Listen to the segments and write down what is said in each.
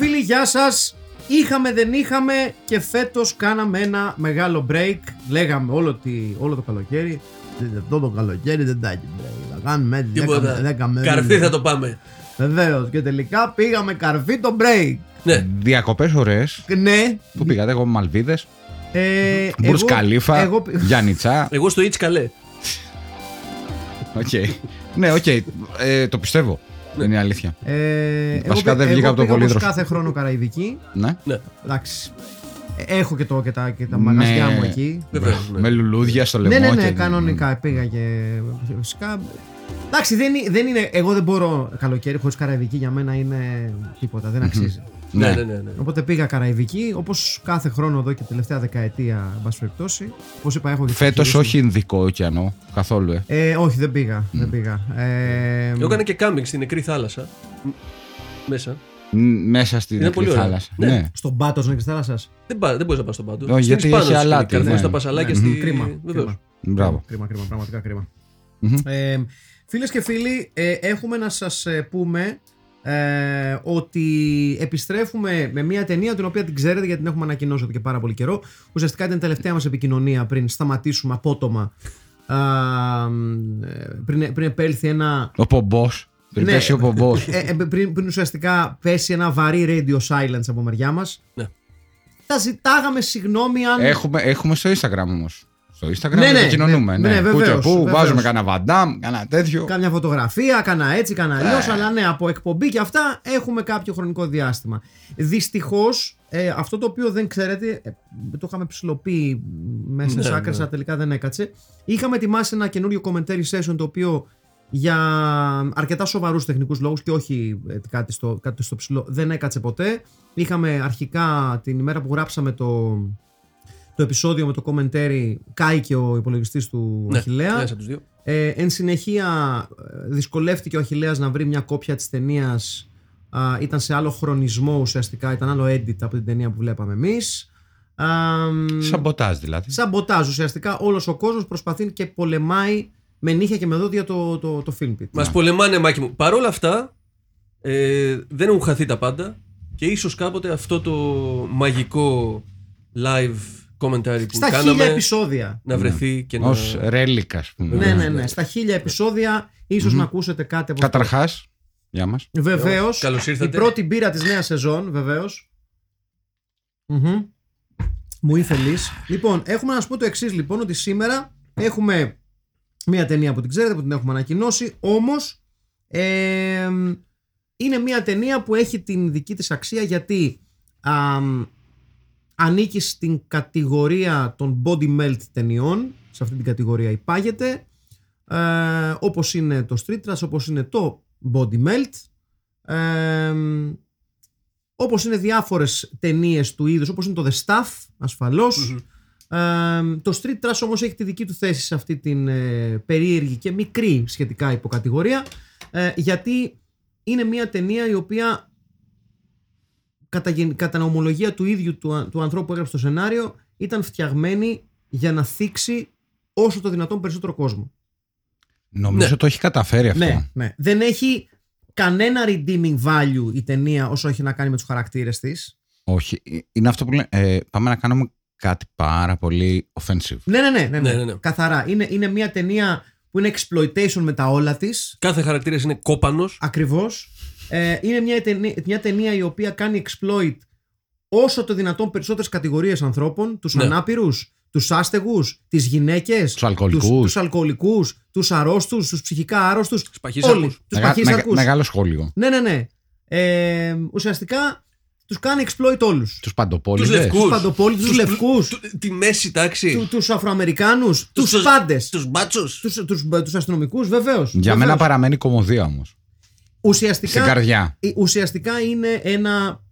φίλοι, γεια σας. Είχαμε, δεν είχαμε και φέτος κάναμε ένα μεγάλο break. Λέγαμε όλο, τη, όλο το καλοκαίρι. Αυτό το καλοκαίρι δεν θα έχει break. Θα κάνουμε Τίποτα. Καρφί θα το πάμε. Βεβαίως. Και τελικά πήγαμε καρφί το break. Ναι. Διακοπές ωραίες. Ναι. Πού πήγατε, εγώ Μαλδίβες, Ε, Μπουρτζ εγώ- Καλίφα, Εγώ, Γιάννητσά. Εγώ στο Ιτς Καλέ. Οκ. Ναι, οκ. Ε, το πιστεύω. Δεν είναι αλήθεια. ε, εγώ, Βασικά δεν εγώ βγήκα από το πήγα όπως πολύδροφο. κάθε χρόνο Καραϊδική. Ναι. Ναι, Εντάξει. Ε, Έχω και, το, και, τα, και τα μαγαζιά Με- μου εκεί. βεβαίως. Ναι. Με λουλούδια στο λαιμό. Ναι, ναι, ναι, και- κανονικά πήγα και φυσικά. Εντάξει, δεν, είναι- δεν είναι. Εγώ δεν μπορώ καλοκαίρι χωρίς καραϊδική για μένα είναι τίποτα, δεν αξίζει. Ναι, Ναι. ναι, ναι. ναι. Οπότε πήγα καραϊδική, όπως κάθε χρόνο εδώ και τελευταία δεκαετία, εν πάση περιπτώσει. Όπως είπα, έχω και Φέτος επιχειρήσεις. όχι Ινδικό ωκεανό. Καθόλου, ε. Ε, όχι, δεν πήγα. Δεν πήγα. Ε, Εγώ έκανα και κάμπινγκ στην νεκρή θάλασσα. Μ, Μέσα. Μ, Μέσα στην Είναι νεκρή πολύ ωραία. θάλασσα. Ναι. Ναι. Στον πάτο τη θάλασσα. Δεν, πά, δεν μπορείς να πας στον πάντο. Όχι, γιατί έχει αλάτι, Καρφώνει ναι. τα πασαλάκια Ναι, στη. Κρίμα. Βεβαίως. κρίμα. Μπράβο. Κρίμα, κρίμα, πραγματικά κρίμα. Μμμ. Ε, Φίλες και φίλοι, ε, έχουμε να σας ε, πούμε ε, ότι επιστρέφουμε με μια ταινία την οποία την ξέρετε γιατί την έχουμε ανακοινώσει εδώ και πάρα πολύ καιρό. Ουσιαστικά ήταν η τελευταία μας επικοινωνία πριν σταματήσουμε απότομα. Α, ε, πριν, πριν επέλθει ένα. Ο πομπός. Πριν Ναι. πέσει ο πομπός. ε, ε, πριν, πριν ουσιαστικά πέσει ένα βαρύ radio silence από μεριά μας. Ναι. Τα ζητάγαμε συγγνώμη αν. έχουμε, έχουμε στο Instagram όμως. Στο Instagram Ναι, ναι, επικοινωνούμε. ναι, Ναι, ναι, Πού και βεβαίως, πού, βεβαίως. βάζουμε κανένα βαντάμ, κανένα τέτοιο. Κάμια φωτογραφία, κάνα έτσι, κάνα αλλιώς. Αλλά ναι, από εκπομπή και αυτά έχουμε κάποιο χρονικό διάστημα. Δυστυχώς, ε, αυτό το οποίο δεν ξέρετε, ε, το είχαμε ψηλοποιεί μέσα Ναι, στι άκρε, ναι. αλλά τελικά δεν έκατσε. Είχαμε ετοιμάσει ένα καινούριο commentary session το οποίο για αρκετά σοβαρούς τεχνικούς λόγους και όχι ε, κάτι στο, κάτι στο ψηλό δεν έκατσε ποτέ. Είχαμε αρχικά την ημέρα που γράψαμε το, το επεισόδιο με το commentary κάηκε ο υπολογιστής του Ναι, Αχιλλέα. ένας από τους δύο. Ε, εν συνεχεία ε, δυσκολεύτηκε ο Αχιλλέας να βρει μια κόπια της ταινίας. ήταν σε άλλο χρονισμό ουσιαστικά, ήταν άλλο edit από την ταινία που βλέπαμε εμείς. Α, μ, Σαμποτάζ δηλαδή. Σαμποτάζ ουσιαστικά όλος ο κόσμος προσπαθεί και πολεμάει με νύχια και με δόντια το, το, το film pit. Μας πολεμάνε, Μάκη μου. Παρ' όλα αυτά, ε, δεν έχουν χαθεί τα πάντα και ίσως κάποτε αυτό το μαγικό live commentary που Στα χίλια κάναμε επεισόδια. να βρεθεί και να. Ω ρέλικα, ας πούμε. Ναι, ναι, ναι. Στα χίλια επεισόδια ίσως να ακούσετε κάτι από αυτό. Καταρχάς, γεια μας. Βεβαίως. Καλώς ήρθατε. Η πρώτη μπύρα της νέας σεζόν, βεβαίως. Μου ήθελε. Λοιπόν, έχουμε να σου πω το εξής λοιπόν, ότι σήμερα έχουμε μια ταινία που την ξέρετε, που την έχουμε ανακοινώσει, όμως είναι μια ταινία που έχει την δική της αξία γιατί αμ, ανήκει στην κατηγορία των body melt ταινιών, σε αυτή την κατηγορία υπάγεται, ε, όπως είναι το Street Trash, όπως είναι το Body Melt, ε, όπως είναι διάφορες ταινίες του είδους, όπως είναι το The Stuff, ασφαλως Ε, το Street Trash όμως έχει τη δική του θέση σε αυτή την ε, περίεργη και μικρή σχετικά υποκατηγορία, ε, γιατί είναι μια ταινία η οποία κατά, γεν- κατά ομολογία του ίδιου του, α- του ανθρώπου που έγραψε το σενάριο ήταν φτιαγμένη για να θίξει όσο το δυνατόν περισσότερο κόσμο. Νομίζω Ναι. το έχει καταφέρει αυτό. Ναι, ναι. Δεν έχει κανένα redeeming value η ταινία όσο έχει να κάνει με τους χαρακτήρες της. Όχι. Είναι αυτό που λέμε. Ε, πάμε να κάνουμε κάτι πάρα πολύ offensive. Ναι, ναι, ναι, ναι, Ναι, ναι, ναι. Καθαρά. Είναι, είναι μια ταινία που είναι exploitation με τα όλα της. Κάθε χαρακτήρας είναι κόπανος. Ακριβώς. Ε, είναι μια ταινία, μια ταινία η οποία κάνει exploit όσο το δυνατόν περισσότερες κατηγορίες ανθρώπων, τους Ναι. ανάπηρους, τους άστεγους, τις γυναίκες, Τους αλκοολικούς. τους αλκοολικούς, τους αρρώστους, τους ψυχικά άρρωστους, Τους παχύσαρκους. όλοι, τους Μεγα- μεγα- παχύσαρκους. μεγάλο σχόλιο. Ναι, ναι, ναι. Ε, ουσιαστικά τους κάνει exploit όλους. Τους Τους παντοπόλυδε. λευκούς. Τους παντοπόλητους, τους λευκούς, του- Τη μέση τάξη. του, τους Αφροαμερικάνους, τους, τους- πάντες, Τους μπάτσους. τους, τους, τους αστυνομικούς βεβαίως. Για μένα βεβαίως. παραμένει κομμωδία όμως. Στην ουσιαστικά, καρδιά. ε, ουσιαστικά είναι ένα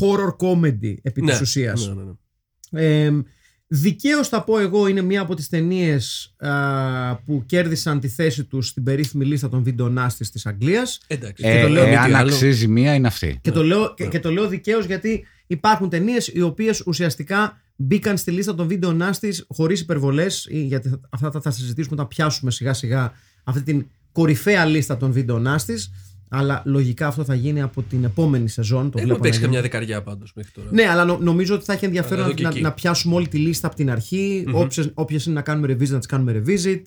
horror comedy επί Ναι, της ουσίας. ναι, ναι, ναι. Ε, δικαίως θα πω εγώ είναι μία από τις ταινίες που κέρδισαν τη θέση τους στην περίφημη λίστα των βιντεονάστης της Αγγλίας Εντάξει. Και το λέω, Ε, μη αν τι άλλο. αξίζει μία είναι αυτή. και, Ναι, το λέω, και, και το λέω δικαίως γιατί υπάρχουν ταινίες οι οποίες ουσιαστικά μπήκαν στη λίστα των βιντεονάστης χωρίς υπερβολές ή γιατί θα- αυτά θα τα συζητήσουμε όταν πιάσουμε σιγά σιγά αυτή την κορυφαία λίστα των βιντεονάστης αλλά λογικά αυτό θα γίνει από την επόμενη σεζόν το Έχουμε βλέπω να παίξει γίνει. καμιά δεκαριά πάντως μέχρι τώρα. Ναι, αλλά νο- νομίζω ότι θα έχει Αλλά ενδιαφέρον εδώ και να, εκεί. να πιάσουμε όλη τη λίστα από την αρχή. Μμμ. Όποιες, όποιες είναι να κάνουμε revisit, να τις κάνουμε revisit.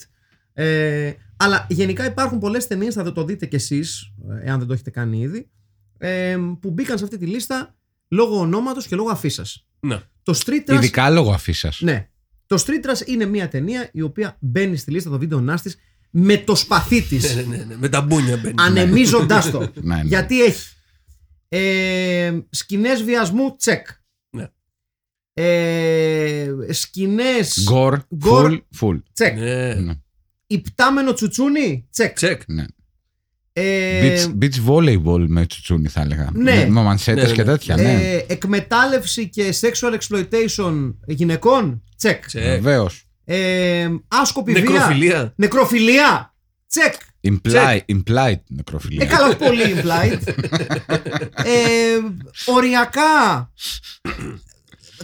Ε, αλλά γενικά υπάρχουν πολλές ταινίες, θα το δείτε κι εσείς, ε, εάν δεν το έχετε κάνει ήδη, ε, που μπήκαν σε αυτή τη λίστα λόγω ονόματος και λόγω αφήσας. Ναι. Το Street Trash, Ειδικά λόγω αφήσας. ναι, το Street Trash είναι μια ταινία η οποία μπαίνει στη λίστα των βίντεο νάστης με το σπαθί της. Ναι, ναι, ναι, ναι. Με τα μπούνια μπαίνει. ανεμίζοντάς το. Ναι, ναι. Γιατί έχει ε, σκηνές βιασμού, τσεκ. Ναι. Ε, σκηνές Γκορ, Γκορ. full, full. τσεκ. Ναι. Ναι, Υπτάμενο τσουτσούνι, τσεκ. Τσεκ. ναι. Ε, Beach, beach volleyball με τσουτσούνι θα έλεγα. Ναι. Με, με μανσέτες Ναι, ναι, και ναι. τέτοια, ναι. ε, εκμετάλλευση και sexual exploitation γυναικών, τσεκ. Τσεκ. Βεβαίω. Ε, άσκοπη βία. Νεκροφιλία. Νεκροφιλία, τσεκ. Imply, implied νεκροφιλία. Ε, καλά, όχι πολύ implied. ε, οριακά.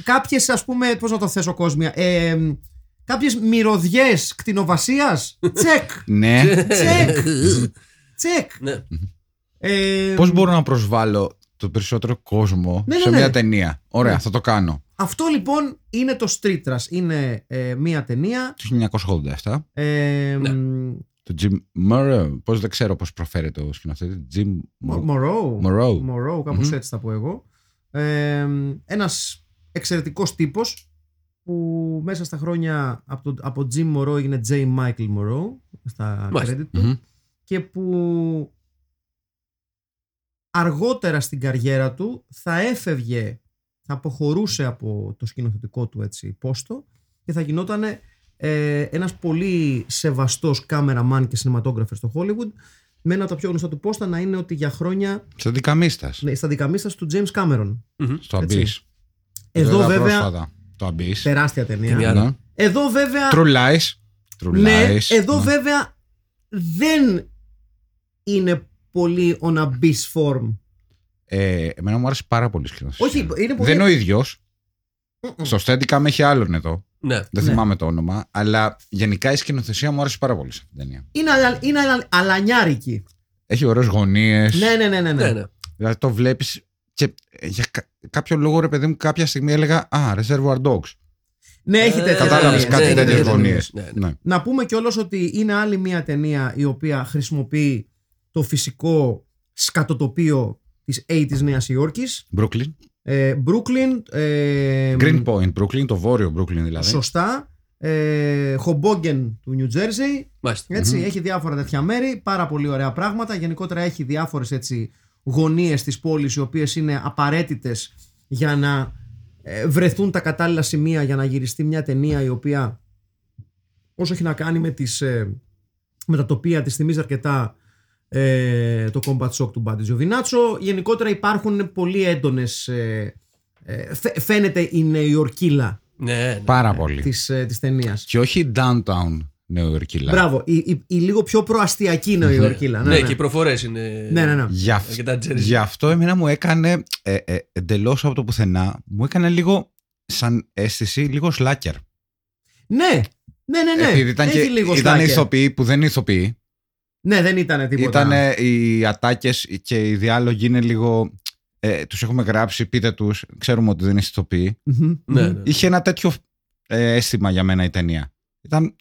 Κάποιες ας πούμε, πώς να το θέσω κόσμια, ε, κάποιες μυρωδιές κτηνοβασίας, τσεκ, Ναι. τσεκ, τσεκ. Ναι. Ε, Πώς μπορώ να προσβάλλω το περισσότερο κόσμο Ναι, ναι, σε ναι. μια ταινία; Ωραία, Ναι. θα το κάνω. Αυτό λοιπόν είναι το Street Trash. Είναι ε, μία ταινία. Το 1987. Ε, Ναι. μ, Το Jim Murrow. Πώς δεν ξέρω πώς προφέρεται ο σκηνοθέτη. Jim Μο- Moreau. Moreau. Moreau. Moreau, κάπως Μμμ. έτσι θα πω εγώ. Ε, ένας εξαιρετικός τύπος που μέσα στα χρόνια από, το, από Jim Moreau έγινε J. Michael Moreau στα Μάλιστα. credit του Μμμ. και που αργότερα στην καριέρα του θα έφευγε, θα αποχωρούσε από το σκηνοθετικό του έτσι πόστο και θα γινόταν ε, ένας πολύ σεβαστός κάμεραμαν και cinematographer στο Hollywood με ένα από τα πιο γνωστά του πόστα να είναι ότι για χρόνια Σαν δικαμίστας. ναι, στα δικαμίστας του James Cameron. Στο Έτσι. Abyss. Εδώ Είδα βέβαια πρόσφατα Το Abyss. τεράστια ταινία. Την άλλη. Ναι. Εδώ βέβαια True Lies. True ναι, Lies. εδώ Ναι. βέβαια δεν είναι πολύ on a beast form. Ε, εμένα μου άρεσε πάρα πολύ η σκηνοθεσία. Όχι, είναι πολύ- Δεν είναι ο ίδιος. Mm-mm. Στο Steadicam έχει άλλον εδώ. Ναι. Δεν Ναι. θυμάμαι το όνομα. Αλλά γενικά η σκηνοθεσία μου άρεσε πάρα πολύ σε αυτήν την ταινία. Είναι, αλα, είναι αλα, αλανιάρικη. Έχει ωραίες γωνίες. Ναι, ναι, ναι, ναι. ναι. Ναι, ναι. Δηλαδή το βλέπεις και ε, για κα- κάποιο λόγο ρε παιδί μου κάποια στιγμή έλεγα Α, Reservoir Dogs. Ναι, έχει Ε, τέτοια Κατάλαβες ταινίες, κάτι ναι, ναι, τέτοιες ναι, ναι, ναι. γωνίες. ναι, ναι. Ναι. Να πούμε κιόλας ότι είναι άλλη μια ταινία η οποία χρησιμοποιεί το φυσικό σκατοτοπίο της 80's Νέας Υόρκης. Brooklyn. Ε, Brooklyn. Ε, Green Point, Brooklyn, το βόρειο Brooklyn δηλαδή. Σωστά. Ε, Hoboken του New Jersey. Μάλιστα. Έτσι, Έχει διάφορα τέτοια μέρη. Πάρα πολύ ωραία πράγματα. Γενικότερα έχει διάφορες έτσι γωνίες της πόλης οι οποίες είναι απαραίτητες για να ε, βρεθούν τα κατάλληλα σημεία για να γυριστεί μια ταινία η οποία όσο έχει να κάνει με, τις, ε, με τα τοπία της θυμίζει αρκετά ε, το Combat Shock του Μπάντι Τζοβινάτσο. Γενικότερα υπάρχουν πολύ έντονες ε, ε, φαι- φαίνεται η Νεοϊορκίλα Ναι, ναι. Πάρα πολύ. της, ε, της ταινίας. Και όχι downtown Νεοϊορκίλα. Μπράβο, η, η, η λίγο πιο προαστιακή Νεοϊορκίλα. Ναι, ναι, και ναι. οι προφορές είναι. Ναι, ναι, ναι. Γι' αυ- Αρκετά Jersey. Γι' αυτό εμένα μου έκανε ε, ε, εντελώς από το πουθενά, μου έκανε λίγο σαν αίσθηση, λίγο σλάκερ. Ναι, ναι, ναι. ναι. Επειδή ήταν, Έχει και, λίγο ήταν slacker. ηθοποιοί που δεν είναι ηθοποιοί. Ναι, δεν ήταν τίποτα. Ήταν οι ατάκες και οι διάλογοι είναι λίγο. Ε, τους έχουμε γράψει, πείτε τους. Ξέρουμε ότι δεν είναι ηθοποιοί. Μμμ, Ναι, μμμ. ναι. Είχε ένα τέτοιο ε, αίσθημα για μένα η ταινία. Ήταν.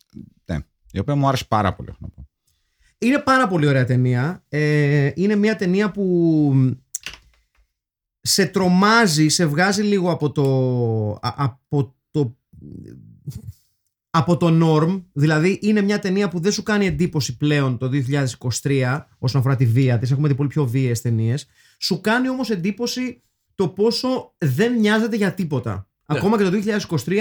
Ναι, η οποία μου άρεσε πάρα πολύ, έχω να πω. Είναι πάρα πολύ ωραία ταινία. Ε, είναι μια ταινία που σε τρομάζει, σε βγάζει λίγο από το, α- από το από το norm, δηλαδή είναι μια ταινία που δεν σου κάνει εντύπωση πλέον το 2023 όσον αφορά τη βία της, έχουμε δει πολύ πιο βίαιες ταινίες. σου κάνει όμως εντύπωση το πόσο δεν νοιάζεται για τίποτα. Ναι. Ακόμα και το 2023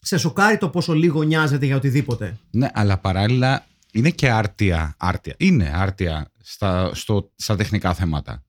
σε σοκάρει το πόσο λίγο νοιάζεται για οτιδήποτε. Ναι, αλλά παράλληλα είναι και άρτια. άρτια. Είναι άρτια στα, στο, στα τεχνικά θέματα.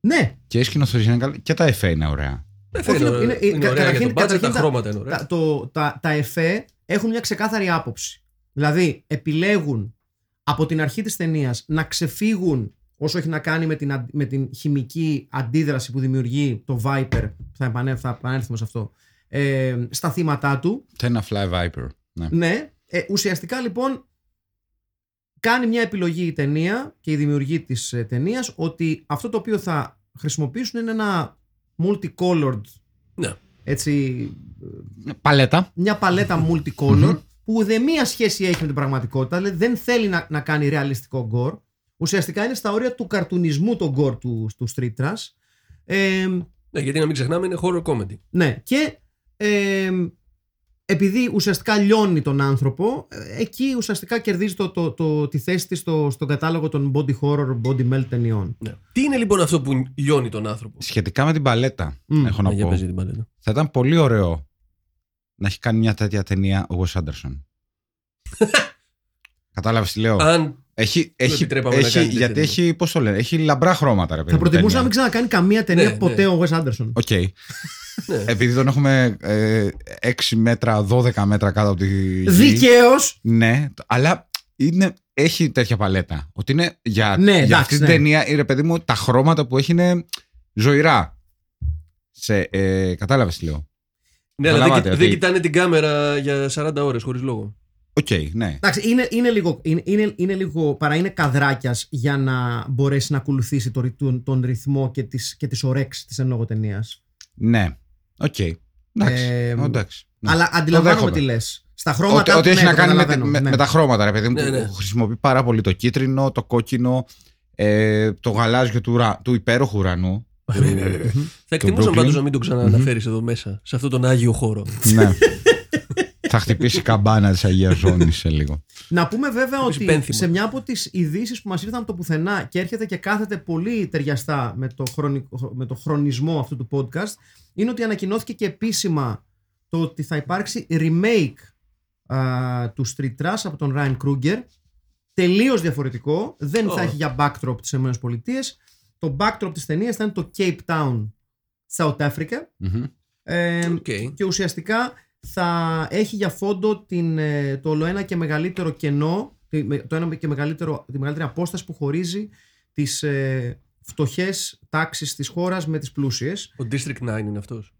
Ναι, Και η σκηνοθεσία είναι καλή και τα εφέ είναι ωραία. Ε, Όχι, είναι, είναι- είναι, κα- ωραία καταρχήν- για τον budget, τα καταρχήν τα- χρώματα είναι ωραία. τα, το, τα, τα εφέ έχουν μια ξεκάθαρη άποψη. Δηλαδή, επιλέγουν από την αρχή της ταινίας να ξεφύγουν όσο έχει να κάνει με την, αν- με την χημική αντίδραση που δημιουργεί το Viper, θα, επανέ, θα επανέλθουμε σε αυτό, ε, στα θύματα του. Τένα Fly Viper. Ναι. Ναι, ε, ουσιαστικά λοιπόν κάνει μια επιλογή η ταινία και η δημιουργή της ε, ταινίας ότι αυτό το οποίο θα χρησιμοποιήσουν είναι ένα multicolored Ναι. Έτσι Παλέτα. μια παλέτα multicolor που δεν μία σχέση έχει με την πραγματικότητα, δηλαδή δεν θέλει να, να κάνει ρεαλιστικό γκορ. Ουσιαστικά είναι στα όρια του καρτουνισμού το γκορ του, του Street Trash. Ε, Ναι, γιατί να μην ξεχνάμε είναι horror comedy. ναι, και ε, επειδή ουσιαστικά λιώνει τον άνθρωπο, ε, εκεί ουσιαστικά κερδίζει το, το, το, τη θέση της στο, στον κατάλογο των body horror, body melt ταινιών. Ναι. Τι είναι λοιπόν αυτό που λιώνει τον άνθρωπο; Σχετικά με την παλέτα, Μμ. έχω να Ναι, για πω. παίζει την παλέτα. Θα ήταν πολύ ωραίο να έχει κάνει μια τέτοια ταινία ο Wes Anderson. Κατάλαβες τι λέω; Αν Έχει, έχει, επιτρέπαμε να έχει, κάνει τέτοια γιατί ταινία. έχει, πώς το λένε, έχει λαμπρά χρώματα, ρε παιδί. Θα μου, προτιμούσα να ταινία. μην ξανακάνει καμία ταινία Ναι, ποτέ ναι. ο Wes Anderson. Ok. Ναι. Επειδή τον έχουμε ε, 6 μέτρα, 12 μέτρα κάτω από τη γη. Δικαίως. Ναι, αλλά είναι, έχει τέτοια παλέτα. Ότι είναι για, Ναι, για εντάξει, αυτή την ναι. ταινία, ρε παιδί μου, τα χρώματα που έχει είναι ζωηρά. Σε, ε, κατάλαβες τι λέω. Ναι, αλλά δεν, Καταλάβατε κοι- ότι- δεν κοιτάνε την κάμερα για 40 ώρες χωρίς λόγο. Οκ, ναι. Εντάξει, είναι, είναι, λίγο, είναι, είναι, είναι λίγο παρά είναι καδράκιας για να μπορέσει να ακολουθήσει το, ρυ- τον, τον ρυθμό και τις, και τις ορέξεις της εν λόγω ταινίας. Ναι. Οκ. Εντάξει. Ε, εντάξει. Ναι. Αλλά αντιλαμβάνομαι δέχομαι. τι λες. Στα χρώματα Ότι, ότι ναι, έχει να το κάνει με, καταλαβαίνω, με- ναι. με τα χρώματα, ρε παιδί μου. Ναι, που ναι. Χρησιμοποιεί πάρα πολύ το κίτρινο, το κόκκινο, ε, το γαλάζιο του, ουρα- του υπέροχου ουρανού. Θα εκτιμούσαν Brooklyn. πάντως να μην τον ξανααναφέρεις εδώ μέσα, σε αυτόν τον Άγιο χώρο. ναι. Θα χτυπήσει η καμπάνα της Αγίας Ζώνης σε λίγο. Να πούμε βέβαια Έχεις ότι υπένθυμα. σε μια από τις ειδήσεις που μας ήρθαν από το πουθενά και έρχεται και κάθεται πολύ ταιριαστά με το, χρονικό, με το χρονισμό αυτού του podcast είναι ότι ανακοινώθηκε και επίσημα το ότι θα υπάρξει remake α, του Street Trash από τον Ryan Kruger τελείως διαφορετικό δεν θα Ω. έχει για backdrop τις ΗΠΑ το backdrop της ταινίας θα είναι το Cape Town South Africa Μμμ. ε, Οκ. και ουσιαστικά θα έχει για φόντο την, ε, το ολοένα και μεγαλύτερο κενό, τη- με- το ένα και μεγαλύτερο, τη μεγαλύτερη απόσταση που χωρίζει τις ε, φτωχές τάξεις της χώρας με τις πλούσιες. Ο District 9 είναι αυτός.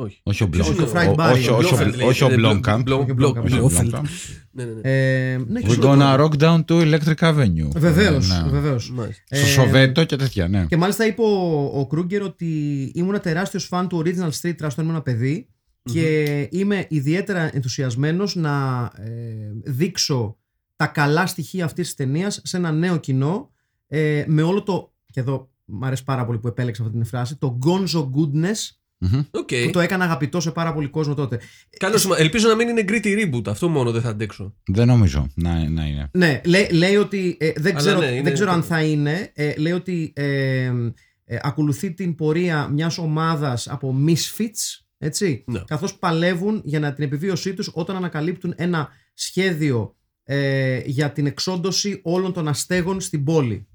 Όχι. Όχι ο Ποιος Μπλόκ. είναι ο Fried Barry, Όχι, ο όχι, Blofeld, όχι, λέει. όχι ο Είναι Μπλόγκαμπ. Blo- Όχι ο Blo- Blomkamp. Όχι ο Blofeld. Blomkamp. Ναι, ναι, ναι. Ε, ναι, και We're στο- gonna rock down to Electric Avenue. Βεβαίως, Ναι. βεβαίως. Μάλιστα. Στο Ε, Σοβέτο και τέτοια, ναι. Και μάλιστα είπε ο, ο Κρούγκερ ότι ήμουν τεράστιος φαν του Original Street Trash όταν ήμουν παιδί και είμαι ιδιαίτερα ενθουσιασμένος να ε, δείξω τα καλά στοιχεία αυτής της ταινίας σε ένα νέο κοινό ε, με όλο το, και εδώ μου αρέσει πάρα πολύ που επέλεξα αυτή την φράση, το gonzo goodness Μμμ. Οκ. που το έκανε αγαπητό σε πάρα πολύ κόσμο τότε. Καλό σημα- Ελπίζω να μην είναι gritty reboot. Αυτό μόνο δεν θα αντέξω. Δεν νομίζω να, να είναι. Ναι, λέει, λέει ότι ε, δεν, Αλλά ξέρω, ναι, είναι- δεν ξέρω αν θα είναι. Ε, λέει ότι ε, ε, ακολουθεί την πορεία μιας ομάδας από misfits, έτσι, Ναι. καθώς παλεύουν για να την επιβίωσή τους όταν ανακαλύπτουν ένα σχέδιο ε, για την εξόντωση όλων των αστέγων στην πόλη.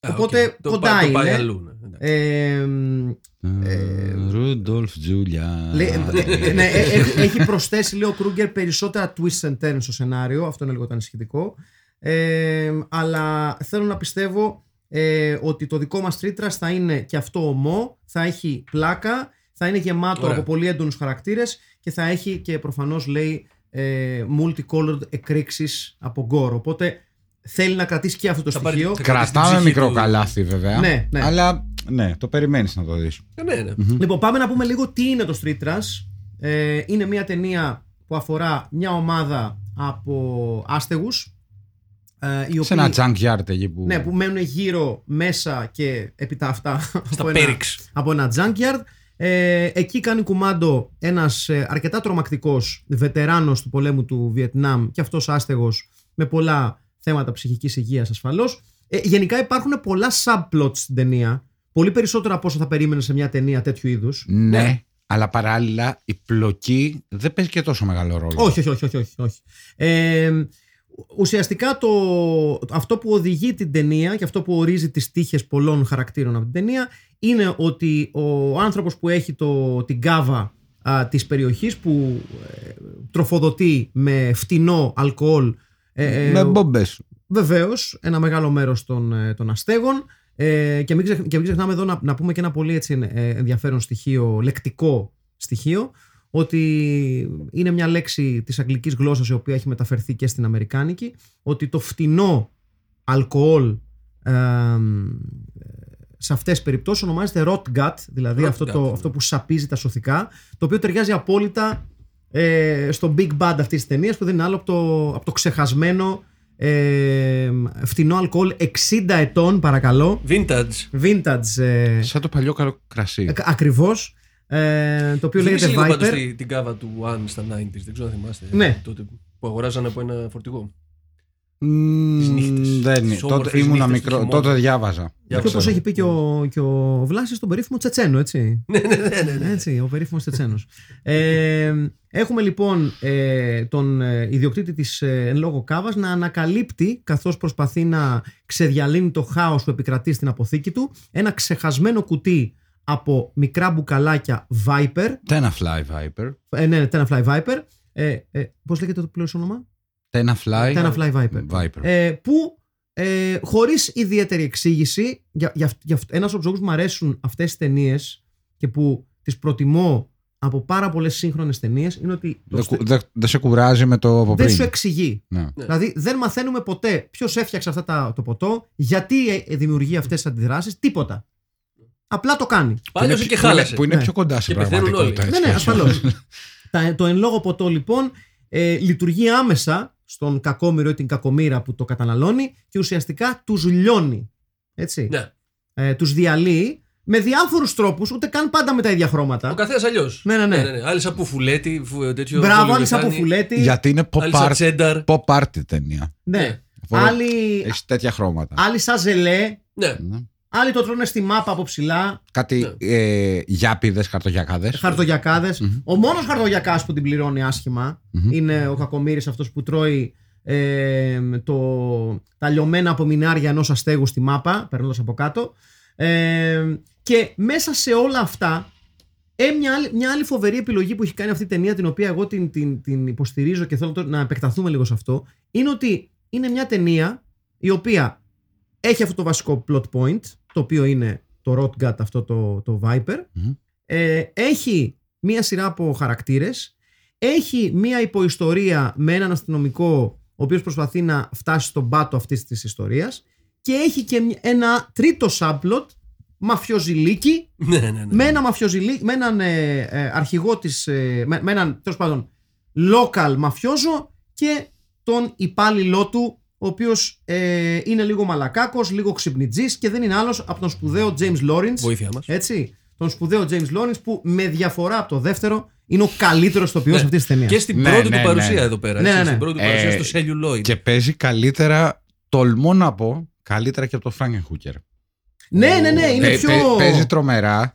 Α, Οπότε, οκ. Το κοντά πά- το πάει είναι. αλλού, ναι. Εντάξει. Ε, Ρούντολφ Τζούλια. λέει- ε, ναι, ε, ε, έχει προσθέσει, λέει ο Κρούγκερ, περισσότερα twists and turns στο σενάριο. Αυτό είναι λίγο το ανησυχητικό. Ε, αλλά θέλω να πιστεύω ε, ότι το δικό μας Street Trash θα είναι και αυτό ωμό, θα έχει πλάκα, θα είναι γεμάτο Ωραία. από πολύ έντονους χαρακτήρες και θα έχει και προφανώς λέει ε, multicolored εκρήξεις από γκορ. Οπότε θέλει να κρατήσει και αυτό το Θα πάρει- στοιχείο. θα κρατήσει την Κρατάμε ψυχή μικρό του. καλάθι βέβαια. Ναι, ναι. Αλλά ναι, το περιμένεις να το δεις. Ε, Ναι, ναι. Λοιπόν, πάμε να πούμε λίγο τι είναι το Street Trash. Ε, είναι μια ταινία που αφορά μια ομάδα από άστεγους ε, οι Σε οποίοι- ένα junkyard εκεί που. Ναι, που μένουν γύρω μέσα και επί τα αυτά από, ένα, πέριξ. από ένα junkyard. Ε, εκεί κάνει κουμάντο ένας ε, αρκετά τρομακτικός βετεράνος του πολέμου του Βιετνάμ και αυτός άστεγος με πολλά θέματα ψυχικής υγείας ασφαλώς. Ε, γενικά υπάρχουν πολλά subplots στην ταινία. Πολύ περισσότερα από όσο θα περίμενε σε μια ταινία τέτοιου είδους. Ναι, αλλά παράλληλα η πλοκή δεν παίζει και τόσο μεγάλο ρόλο. Όχι, όχι, όχι, όχι, όχι, όχι. Ε, ουσιαστικά το, αυτό που οδηγεί την ταινία και αυτό που ορίζει τις τύχες πολλών χαρακτήρων από την ταινία είναι ότι ο άνθρωπος που έχει το, την κάβα α, της περιοχής που ε, τροφοδοτεί με φτηνό αλκοόλ ε, ε, Με μπόμπε. Βεβαίως, ένα μεγάλο μέρος των, ε, των αστέγων. Ε, και, μην ξεχ- και μην ξεχνάμε εδώ να, να πούμε και ένα πολύ έτσι, ε, ενδιαφέρον στοιχείο, λεκτικό στοιχείο, ότι είναι μια λέξη της αγγλικής γλώσσας η οποία έχει μεταφερθεί και στην αμερικάνικη, ότι το φτηνό αλκοόλ ε, σε αυτές τις περιπτώσεις ονομάζεται rot gut, δηλαδή Rot αυτό, gut, το, ναι. αυτό που σαπίζει τα σωθικά, το οποίο ταιριάζει απόλυτα ε, στο big bad αυτής της ταινίας που δεν είναι άλλο από το, από το ξεχασμένο ε, φτηνό αλκοόλ 60 ετών παρακαλώ Vintage. vintage ε, Σαν το παλιό καλό κρασί. ακ- ακριβώς ε, το οποίο Θυμίζει λέγεται λίγο πάντως Viper τη- την κάβα του One στα 90s. Δεν ξέρω αν θυμάστε. Ναι. Τότε που αγοράζανε από ένα φορτηγό. Μμμ, τις νύχτες, Δεν είναι. τις Τότε όμορφες ήμουνα νύχτες του μικρό. χειμώνα. Τότε διάβαζα. Για και όπως ξέρω. έχει πει και ο, και ο Βλάσης τον περίφημο Τσετσένο έτσι Ναι, ναι, ναι, ναι, ναι. Έτσι, ο περίφημος Τσετσένος. Ε, έχουμε λοιπόν ε, τον ε, ιδιοκτήτη της ε, εν λόγω κάβας να ανακαλύπτει καθώς προσπαθεί να ξεδιαλύνει το χάος που επικρατεί στην αποθήκη του ένα ξεχασμένο κουτί από μικρά μπουκαλάκια Viper Τένα Fly Viper. ε, ναι, Tenafly Viper ε, ε, πώς λέγεται το πλήρως όνομα; Τένα Fly. Tenafly Viper Viper. ε, που ε, χωρίς ιδιαίτερη εξήγηση για, για, για, ένας από τους λόγους που μου αρέσουν αυτές τις ταινίες και που τις προτιμώ από πάρα πολλές σύγχρονες ταινίες είναι ότι το Δεν στε- κου- Δεν δεν σε κουράζει με το από δεν πριν. σου εξηγεί. Ναι. Ναι. Δηλαδή δεν μαθαίνουμε ποτέ ποιος έφτιαξε αυτά τα, το ποτό, γιατί ε, δημιουργεί αυτές τις αντιδράσεις, τίποτα. Απλά το κάνει. Πάλιωσε Που είναι- και που είναι- χάλασε. Που είναι Ναι. πιο κοντά σε Και πεθαίνουν πραγματικότητα. όλοι. Ναι, έτσι ναι, κι αλλιώς. ασφαλώς. Τα- το εν λόγω ποτό λοιπόν ε, λειτουργεί άμεσα στον κακόμοιρο ή την κακομήρα που το καταναλώνει και ουσιαστικά τους λιώνει. Έτσι. Ναι. Ε, τους διαλύει με διάφορους τρόπους, ούτε καν πάντα με τα ίδια Ο χρώματα. καθένας αλλιώς. Ναι, ναι, ναι. Άλλοι σαν πουφουλέτη, φου- τέτοιο. Μπράβο, άλλοι σαν βολιβετάνι, ποφουλέτη. Γιατί είναι pop Άλλοι σαν art, τσένταρ. pop art ταινία. Ναι. Ναι. Οπότε Άλλοι, Έχει τέτοια χρώματα. άλλοι σαν ζελέ, Ναι. Ναι. άλλοι το τρώνε στη μάπα από ψηλά. Κάτι ε, γιάπηδες, χαρτογιακάδες. Χαρτογιακάδες. Ο μόνος χαρτογιακάς που την πληρώνει άσχημα Μμμ. είναι ο κακομύρης αυτός που τρώει ε, το, τα λιωμένα απομεινάρια ενός αστέγου στη μάπα, περνώντας από κάτω. Ε, και μέσα σε όλα αυτά, ε, μια, άλλη, μια άλλη φοβερή επιλογή που έχει κάνει αυτή η ταινία, την οποία εγώ την, την, την υποστηρίζω και θέλω τώρα να επεκταθούμε λίγο σε αυτό, είναι ότι είναι μια ταινία η οποία έχει αυτό το βασικό plot point, το οποίο είναι το Rotgut, αυτό το, το Viper. Μμμ. Ε, έχει μία σειρά από χαρακτήρες. Έχει μία υποϊστορία με έναν αστυνομικό ο οποίος προσπαθεί να φτάσει στον πάτο αυτής της ιστορίας και έχει και μια- ένα τρίτο subplot μαφιοζηλίκι Ναι, ναι, ναι. με, ένα μαφιοζηλί, με έναν ε, ε, αρχηγό της, ε, με, με έναν τέλος πάντων local μαφιόζο και τον υπάλληλό του ο οποίος ε, είναι λίγο μαλακάκος, λίγο ξυπνιτζής και δεν είναι άλλος από τον σπουδαίο James Lawrence Βοήθεια μας. έτσι, τον σπουδαίο James Lawrence που με διαφορά από το δεύτερο είναι ο καλύτερος τοπιός Ναι. αυτής της ταινίας. Και στην Ναι, πρώτη ναι, του παρουσία ναι. εδώ πέρα. Ναι, έτσι, ναι, ναι. Στην πρώτη του παρουσία Ε, στο Celluloid. Και παίζει καλύτερα, τολμώ να πω, καλύτερα και από το Frankenhooker. ναι, ναι, ναι, είναι Ε, πιο... παι- παίζει τρομερά.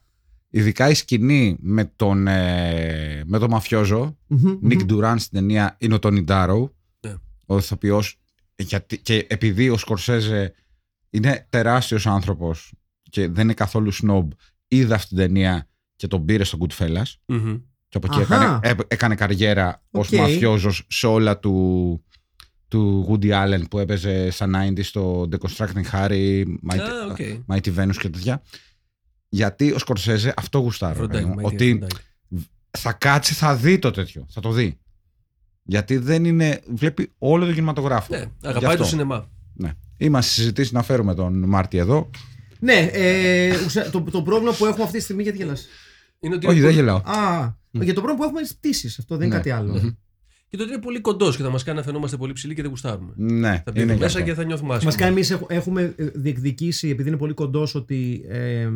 Ειδικά η σκηνή με τον, ε, με τον μαφιόζο, Μμμ, Nick μμμ. Duran στην ταινία είναι ο Τόνι Ντάρο. Ναι. Ο ηθοποιός γιατί, και επειδή ο Σκορσέζε είναι τεράστιος άνθρωπος και δεν είναι καθόλου snob, είδε αυτή την ταινία και τον πήρε στο Goodfellas Μμμ. και από εκεί Αχα. έκανε, ε, έκανε καριέρα ως Οκ. μαφιόζος σε όλα του, του Woody Allen που έπαιζε σαν 90 στο Deconstructing Harry, Mighty, Α, οκ. Mighty Venus και τέτοια. Γιατί ο Σκορσέζε αυτό γουστάρει. ρε Φροντάκι, παιδί μου, Mighty ότι Frontike. θα κάτσει, θα δει το τέτοιο. Θα το δει. Γιατί δεν είναι. Βλέπει όλο το κινηματογράφο. Ναι, Γι' αγαπάει αυτό. το σινεμά. Ναι. Είμαστε συζητήσει να φέρουμε τον Μάρτι εδώ. Ναι, ε, ουσια- το, το πρόβλημα που έχουμε αυτή τη στιγμή γιατί γελάς; Είναι ότι Όχι, δεν γελάω. Α, για το πρόβλημα που έχουμε είναι πτήσεις, αυτό δεν είναι Ναι. κάτι άλλο. Μμμ. και το ότι είναι πολύ κοντός και θα μας κάνει να φαινόμαστε πολύ ψηλοί και δεν γουστάρουμε. Ναι, Θα είναι μπούμε και μέσα αυτό. και θα νιώθουμε άσχημα. Μα κάνει εμείς έχουμε ε, διεκδικήσει, επειδή είναι πολύ κοντός, ότι ε,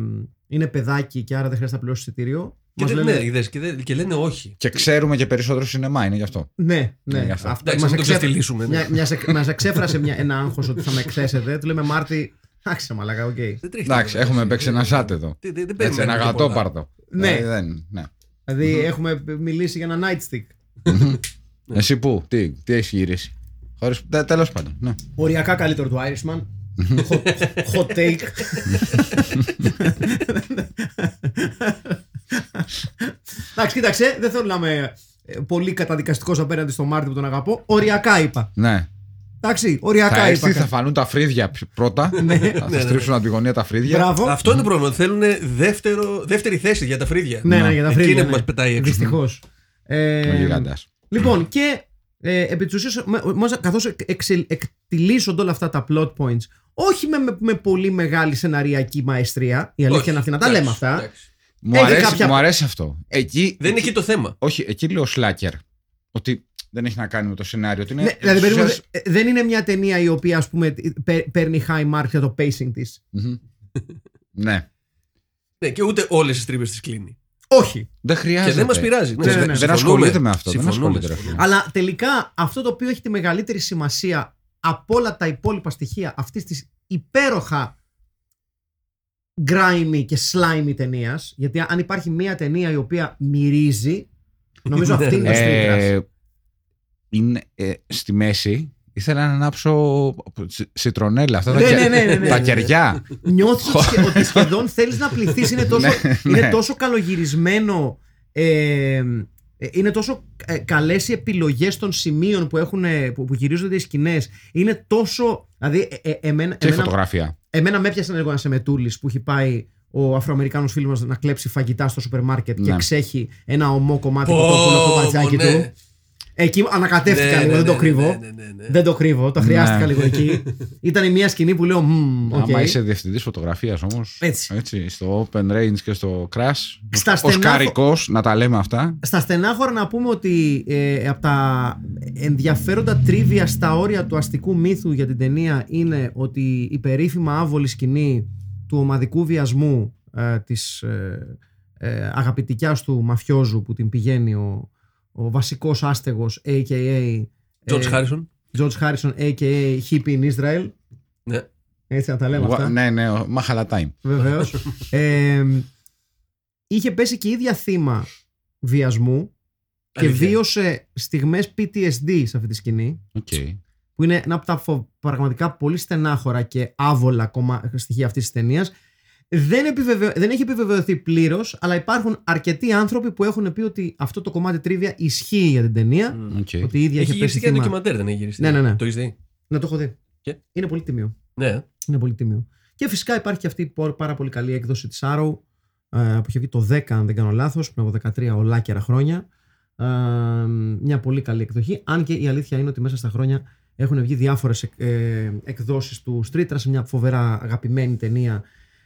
είναι παιδάκι και άρα δεν χρειάζεται να πληρώσει εισιτήριο. Και, Μας δεν- λένε, ναι, είδες, και, δεν- και λένε όχι. Και ξέρουμε και περισσότερο σινεμά, είναι γι' αυτό. ναι, ναι. Ναι, γι' αυτό. Αυτό Εντάξει, μας να το εξέφρα- ξεφτυλίσουμε. ναι. μια- μιας εκ- μας εξέφρασε μια, ένα άγχος ότι θα με εκθέσετε. Του λέμε Μάρτι, άξισα μαλακά, οκ. Δεν τρέχει Εντάξει, τίποτα, έχουμε έτσι. παίξει ένα σάτ εδώ. Δεν- δεν- δεν Έτσι, ένα περιμένουμε και πολλά. γατόπαρτο. Ναι. Δηλαδή, δεν- ναι. Δηλαδή έχουμε μιλήσει για ένα nightstick. Ναι. Εσύ πού, τι, τι έχεις γυρίσει; Χωρίς, τε, τέλος πάντων. Ναι. Οριακά καλύτερο του Irishman. hot, hot take. Εντάξει, κοίταξε, δεν θέλω να είμαι ε, πολύ καταδικαστικός απέναντι στο Μάρτι που τον αγαπώ. Οριακά είπα. ναι. Εντάξει, οριακά Θα είπα. έρθει, θα φανούν τα φρύδια ψ- πρώτα. θα ναι, στρίψουν από τη γωνία τα φρύδια. Μπράβο. Αυτό είναι το πρόβλημα. Θέλουν δεύτερο, δεύτερη θέση για τα φρύδια. Ναι, ναι, για τα Εκεί φρύδια. είναι ναι. που μας πετάει έξω. Δυστυχώς. Ο γιγάντας. Λοιπόν, και ε, επί της ουσίας, με- μας- καθώς εκ- εξελ- εκτιλήσονται όλα αυτά τα plot points, όχι με, με, με πολύ μεγάλη σεναριακή μαεστρία, η αλήθεια Όχι, είναι αυτή, να τα εντάξει, λέμε αυτά. εντάξει. Μου Έχει αρέσει, κάποια- μου αρέσει αυτό. Εκεί, Δεν είναι εκεί το θέμα. όχι, εκεί λέω σλάκερ. Ότι δεν έχει να κάνει με το σενάριο. Ότι είναι Ναι, δηλαδή, εξ περίπου, ουσίας- ε, δεν είναι μια ταινία η οποία ας πούμε, παί- παίρνει high mark για το pacing της. Μμμ. ναι. Ναι, και ούτε όλες τι τρύπε τις κλείνει. Όχι. Δεν χρειάζεται. Και δεν μας πειράζει. Ναι, ναι, ναι. Δεν συμφωνούμε. ασχολείται με αυτό, δεν Συμφωνούμε, ασχολείται, ρε συμφωνούμε. Αλλά τελικά αυτό το οποίο έχει τη μεγαλύτερη σημασία από όλα τα υπόλοιπα στοιχεία αυτής της υπέροχα grimy και slimy ταινίας. Γιατί αν υπάρχει μια ταινία η οποία μυρίζει, νομίζω αυτή είναι ο Ε, Street είναι ε, στη μέση. Ήθελα να ανάψω σι- σιτρονέλα. Αυτά τα, Ναι, κε- ναι, ναι, ναι, ναι. τα κεριά. Νιώθεις ότι σχε- ότι σχεδόν θέλεις να πλυθείς είναι τόσο, Ναι, είναι ναι. τόσο καλογυρισμένο ε, ε, είναι τόσο ε, καλές οι επιλογές των σημείων που, έχουν, ε, που, που γυρίζονται οι σκηνές είναι τόσο δηλαδή ε, ε, εμένα, Και η εμένα, φωτογραφία. Εμένα με έπιασε λίγο ένας εμετούλης που έχει πάει ο Αφροαμερικάνος φίλος μας να κλέψει φαγητά στο σούπερ μάρκετ και Ναι. εξέχει ένα ωμό κομμάτι Πω, κοτόπουλο στο μπατζάκι ναι. του εκεί ανακατεύτηκα Ναι, λίγο, ναι, δεν το ναι, κρύβω ναι, ναι, ναι, ναι. δεν το κρύβω, το χρειάστηκα Ναι. λίγο εκεί ήταν μια σκηνή που λέω «Μμμ, ok». Άμα είσαι διευθυντής φωτογραφίας όμως. Έτσι. στο Open Range και στο Crash. Στα Ο στενά- Σκαρικό, να τα λέμε αυτά. Στα στενάχωρα να πούμε ότι ε, από τα ενδιαφέροντα τρίβια στα όρια του αστικού μύθου για την ταινία είναι ότι η περίφημα άβολη σκηνή του ομαδικού βιασμού ε, της ε, ε, αγαπητικιάς του μαφιόζου που την πηγαίνει ο, ο βασικός άστεγος a.k.a. George ε, Harrison. George Harrison a.k.a. hippie in Israel Ναι. έτσι να τα λέμε αυτά Γουα- Ναι, ναι, ο- Μάχαλα time. Βεβαίως. ε, είχε πέσει και η ίδια θύμα βιασμού και Αλήθεια. βίωσε στιγμές PTSD σε αυτή τη σκηνή Οκ. που είναι ένα από τα φο- πραγματικά πολύ στενάχωρα και άβολα κομμά- στοιχεία αυτής της ταινίας δεν, επιβεβαι... δεν έχει επιβεβαιωθεί πλήρως, αλλά υπάρχουν αρκετοί άνθρωποι που έχουν πει ότι αυτό το κομμάτι trivia ισχύει για την ταινία. Οκ. Ότι η ίδια Έχει είχε πέσει γυριστεί και θύμα. ντοκιμαντέρ, δεν έχει γυριστεί. Ναι, ναι, ναι. Το έχεις δει; Να το έχω δει. Και; Είναι πολύ τιμίο. Ναι. Είναι πολύ τιμίο. Και φυσικά υπάρχει και αυτή η πο- πάρα πολύ καλή έκδοση της Arrow ε, που είχε βγει το 10 αν δεν κάνω λάθος, πριν από 13 ολάκερα χρόνια. Ε, μια πολύ καλή εκδοχή. Αν και η αλήθεια είναι ότι μέσα στα χρόνια έχουν βγει διάφορες εκ- ε, εκδόσεις του Street σε μια φοβερά αγαπημένη ταινία.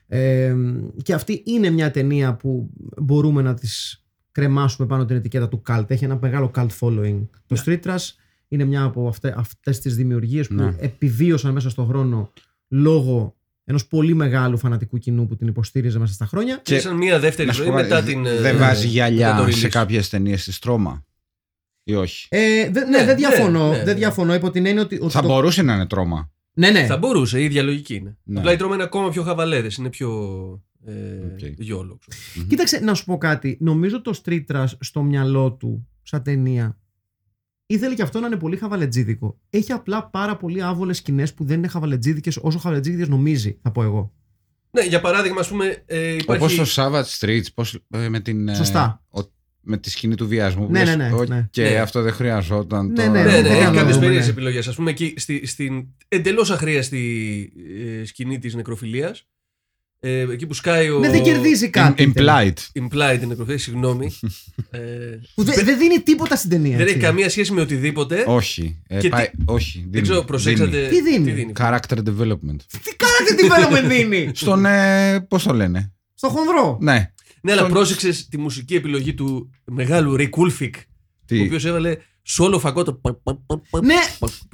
Ε, και αυτή είναι μια ταινία που μπορούμε να τις κρεμάσουμε πάνω την ετικέτα του cult. Έχει ένα μεγάλο cult following. Το Street Trash είναι μια από αυτέ, αυτές τις δημιουργίες που Ναι. επιβίωσαν μέσα στον χρόνο λόγω ενός πολύ μεγάλου φανατικού κοινού που την υποστήριζε μέσα στα χρόνια. Και σαν μία δεύτερη Να σου ζωή πω, μετά δε- την. ε, Δεν βάζει μετά το γυαλιά release. σε κάποιες ταινίες της τρόμα. Ή όχι; Ε, δε- ναι, Ναι, δεν διαφωνώ. ναι, ναι, δεν ναι. διαφωνώ υπό την έννοια ότι. ότι Θα το- μπορούσε να είναι τρόμα. Ναι, ναι. Θα μπορούσε, η ίδια λογική είναι. Ναι. Απλά η τρώμε είναι ακόμα πιο χαβαλέδες, είναι πιο. Ε, Οκ. γιόλο, ξέρω. Κοίταξε, να σου πω κάτι. Νομίζω το Street Trash στο μυαλό του, σαν ταινία, ήθελε και αυτό να είναι πολύ χαβαλετζίδικο. Έχει απλά πάρα πολύ άβολες σκηνές που δεν είναι χαβαλετζίδικες όσο χαβαλετζίδικες νομίζει, θα πω εγώ. Ναι, για παράδειγμα, ας πούμε. Ε, υπάρχει... Όπως στο Savage Streets, πώς, ε, με την. ε, Σωστά. ο- με τη σκηνή του βιασμού. που Ναι, λες, ναι, ναι, «Ω, ναι. Και Ναι. αυτό δεν χρειαζόταν. Ναι, τώρα». ναι, Ναι, ναι, δεν έχει κάνουμε, κάποιες ναι. περίεργες επιλογές. Α πούμε, εκεί στη, στην εντελώς αχρίαστη ε, σκηνή της νεκροφιλίας. Ε, εκεί που σκάει ο. Ναι, δεν κερδίζει κάτι. Im- Implied. Implied την νεκροφιλία, συγγνώμη. ε, Που δεν, δεν δίνει τίποτα στην ταινία. δεν έτσι. έχει καμία σχέση με οτιδήποτε. Όχι. Ε, Και πάει- τι- όχι. δεν δίνει, ξέρω, προσέξατε. Τι δίνει; Character development. Τι κάνατε τι με δίνει; Στον. Ε, Πώς το λένε; Στο χονδρό. Ναι. Ναι, αλλά Στον- πρόσεξες τη μουσική επιλογή του μεγάλου Rick Ulfik, Τι; ο οποίος έβαλε Σόλο φακό το. Ναι,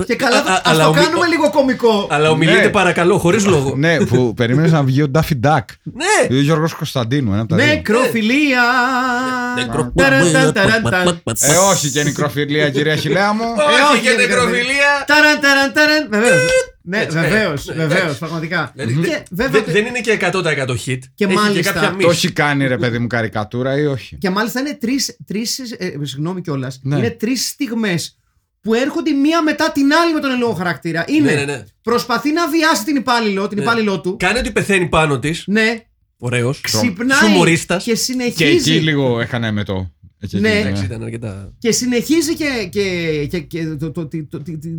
και καλά, το- Α, ας αλλά το ομι- κάνουμε λίγο κομικό. Αλλά ομιλείτε Ναι. παρακαλώ, χωρίς λόγο. ναι, που περίμενε να βγει ο Ντάφι Ντάκ. Ναι! Ή ο Γιώργος Κωνσταντίνου, ένα από τα δύο. Νεκροφιλία. Νεκρο- Ταραν, ταν, ταραν, ταν. Ε, όχι και νεκροφιλία, κυρία Χιλέα μου. όχι, Όχι και ρε, νεκροφιλία! Ταραν, ταραν, ταραν. Βεβαίως. Ναι, Έτσι, ναι. βεβαίως, Ναι, βεβαίως, εντάξει. πραγματικά. Δηλαδή, Και δεν- βέβαια δεν- Δεν είναι και 100% hit. Και Έχει μάλιστα- κάποια Το μίση. έχει κάνει ρε παιδί μου καρικατούρα ή όχι; Και μάλιστα είναι τρεις. Τρεις, ε, συγγνώμη κιόλας. Ναι. Είναι τρεις στιγμές που έρχονται η μία μετά την άλλη με τον ελόγο χαρακτήρα. Είναι. Ναι, ναι, ναι. Προσπαθεί να βιάσει την υπάλληλο, την Ναι. υπάλληλό του. Κάνει ότι πεθαίνει πάνω της. Ναι. Ωραίος. Ξυπνάει Χιουμορίστας. και Και συνεχίζει. εκεί λίγο έκανε με το. Εκεί, Ναι. εκεί, Εντάξει, ήταν αρκετά. Και συνεχίζει και, και, και, και το, το, το, το- την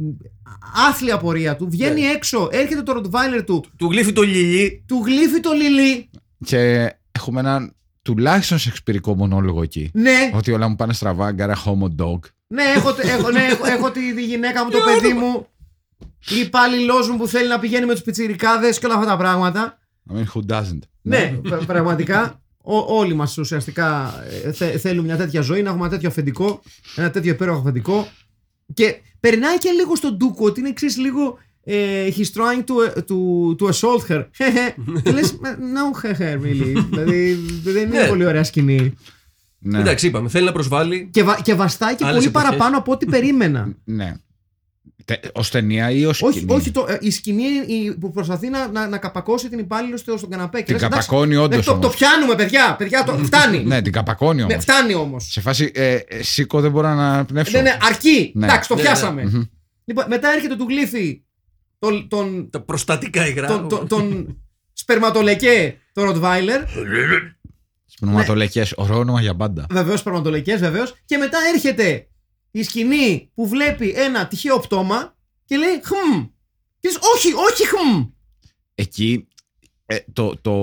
άθλια πορεία του. Βγαίνει Ναι. έξω, έρχεται το ροτβάιλερ του, Του γλύφει το λιλί. του γλύφει το λιλί. Και έχουμε έναν τουλάχιστον σεξπυρικό μονόλογο εκεί. Ναι, Ότι όλα μου πάνε στραβά, γκάρα homo dog. ναι, έχω, έχω, ναι, έχω, έχω τη, τη γυναίκα μου, το παιδί μου. Η υπάλληλός μου που θέλει να πηγαίνει με τους πιτσιρικάδες και όλα αυτά τα πράγματα. I mean, who doesn't; Ναι, πρα- πραγματικά. Ό, όλοι μας ουσιαστικά ε, θε- θέλουμε μια τέτοια ζωή, να έχουμε ένα τέτοιο αφεντικό, ένα τέτοιο υπέροχο αφεντικό. Και περνάει και λίγο στον Ντούκο ότι είναι εξής λίγο. ε, he's trying to, to, to assault her. και λες, no, her, really. δηλαδή δεν είναι Ναι. πολύ ωραία σκηνή. Ναι. Εντάξει, είπαμε, θέλει να προσβάλλει. Και, βα- και βαστάει και Άλλες πολύ εποχές. παραπάνω από ό,τι περίμενα. ναι. Ω ταινία ή ως όχι, σκηνή; όχι το, ε, η σκηνή η- που προσπαθεί να, να, να καπακώσει την υπάλληλο στο, στον καναπέ. Και Την λες, εντάξει, καπακώνει όντως. ε, το, το πιάνουμε, παιδιά. παιδιά το, φτάνει. Ναι, την καπακώνει όμως. Ναι, φτάνει όμως. Σε φάση ε, ε, σήκω δεν μπορώ να πνεύσω. Ναι, ναι, αρκεί. Ναι. Εντάξει, το Ναι, πιάσαμε. Μμμ. Λοιπόν, μετά έρχεται του γλύφει τον, τον, Τα προστατικά υγρά. τον, τον, τον σπερματολεκέ, τον Ροτβάιλερ. Σπνοματολεκέ. Ωραίο όνομα για μπάντα. Βεβαίως, σπερματολεκές, βεβαίως. Και μετά έρχεται η σκηνή που βλέπει ένα τυχαίο πτώμα και λέει Χμ. Και λες, όχι, όχι, χμ. Εκεί ε, το, το,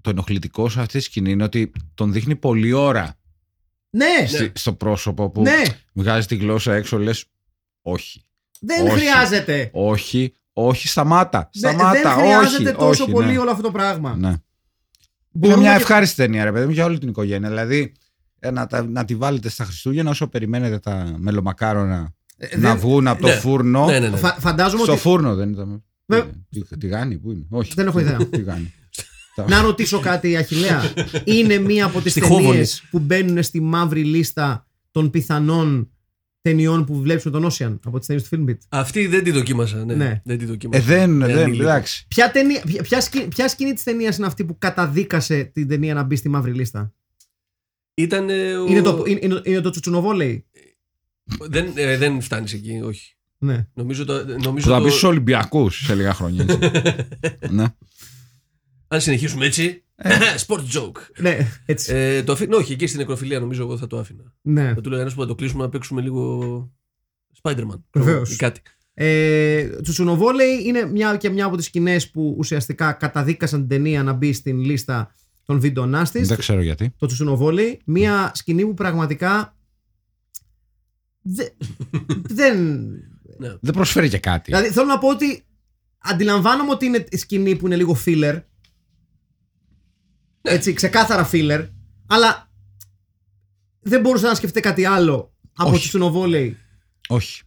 το ενοχλητικό σε αυτή τη σκηνή είναι ότι τον δείχνει πολλή ώρα Ναι, στη- στο πρόσωπο που ναι, βγάζει τη γλώσσα έξω λες όχι, δεν Όχι. χρειάζεται. όχι, όχι, σταμάτα, Δεν- σταμάτα, δεν χρειάζεται όχι, τόσο όχι, πολύ ναι. όλο αυτό το πράγμα. Ναι. Είναι Μπορούμε μια και- ευχάριστη ταινία, ρε παιδί μου, για όλη την οικογένεια. Δηλαδή, ε, να, τα- να τη βάλετε στα Χριστούγεννα όσο περιμένετε τα μελομακάρονα Ε, να δεν- βγουν από το ναι. φούρνο. Ναι, ναι, ναι. Φα- φαντάζομαι Στο ότι. φούρνο δεν ήταν. Βε- Τι, τι γάνη, πού είναι; Όχι. Δεν έχω ιδέα. Τι γάνη. Να ρωτήσω κάτι, Αχιλέα. Είναι μία από τις Στη ταινίες Χόβολη. που μπαίνουν στη μαύρη λίστα των πιθανών ταινιών που βλέπεις με τον Ocean από τις ταινίες του Filmbit; Αυτή δεν τη δοκίμασα. Ναι, Ναι. δεν τη δοκίμασα. Ε, δεν, Ε, δεν, ανήλικο. εντάξει. Ποια, ταινία, ποια, ποια, σκηνή, ποια σκηνή της ταινίας είναι αυτή που καταδίκασε την ταινία να μπει στη μαύρη λίστα; Ήταν. ε, ο- Είναι, το, είναι, είναι, είναι το τσουτσουνοβόλεϊ. Δεν, ε, δεν φτάνεις εκεί, όχι. Ναι. Νομίζω το. Που Νομίζω θα το... μπει στου Ολυμπιακούς σε λίγα χρόνια. έτσι. ναι. Αν συνεχίσουμε έτσι. Sport joke. ναι, έτσι. Ε, το αφή... ναι, όχι, εκεί στην νεκροφιλία νομίζω εγώ θα το άφηνα. ναι. Θα του λέγανε που θα το κλείσουμε να παίξουμε λίγο. Spider-Man. Βεβαίως. Ή κάτι. Ε, τσουτσουνοβόλεϊ είναι μια και μια από τις σκηνές που ουσιαστικά καταδίκασαν την ταινία να μπει στην λίστα των βίντεο νάστης. Δεν ξέρω γιατί. το τσουτσουνοβόλεϊ. Μια σκηνή που πραγματικά. δε- δεν. Ναι. Δεν προσφέρει και κάτι. Δηλαδή θέλω να πω ότι αντιλαμβάνομαι ότι είναι σκηνή που είναι λίγο filler. Έτσι, ξεκάθαρα filler. Αλλά δεν μπορούσα να σκεφτεί κάτι άλλο από Όχι. τσουτσουνοβόλεϊ. Όχι.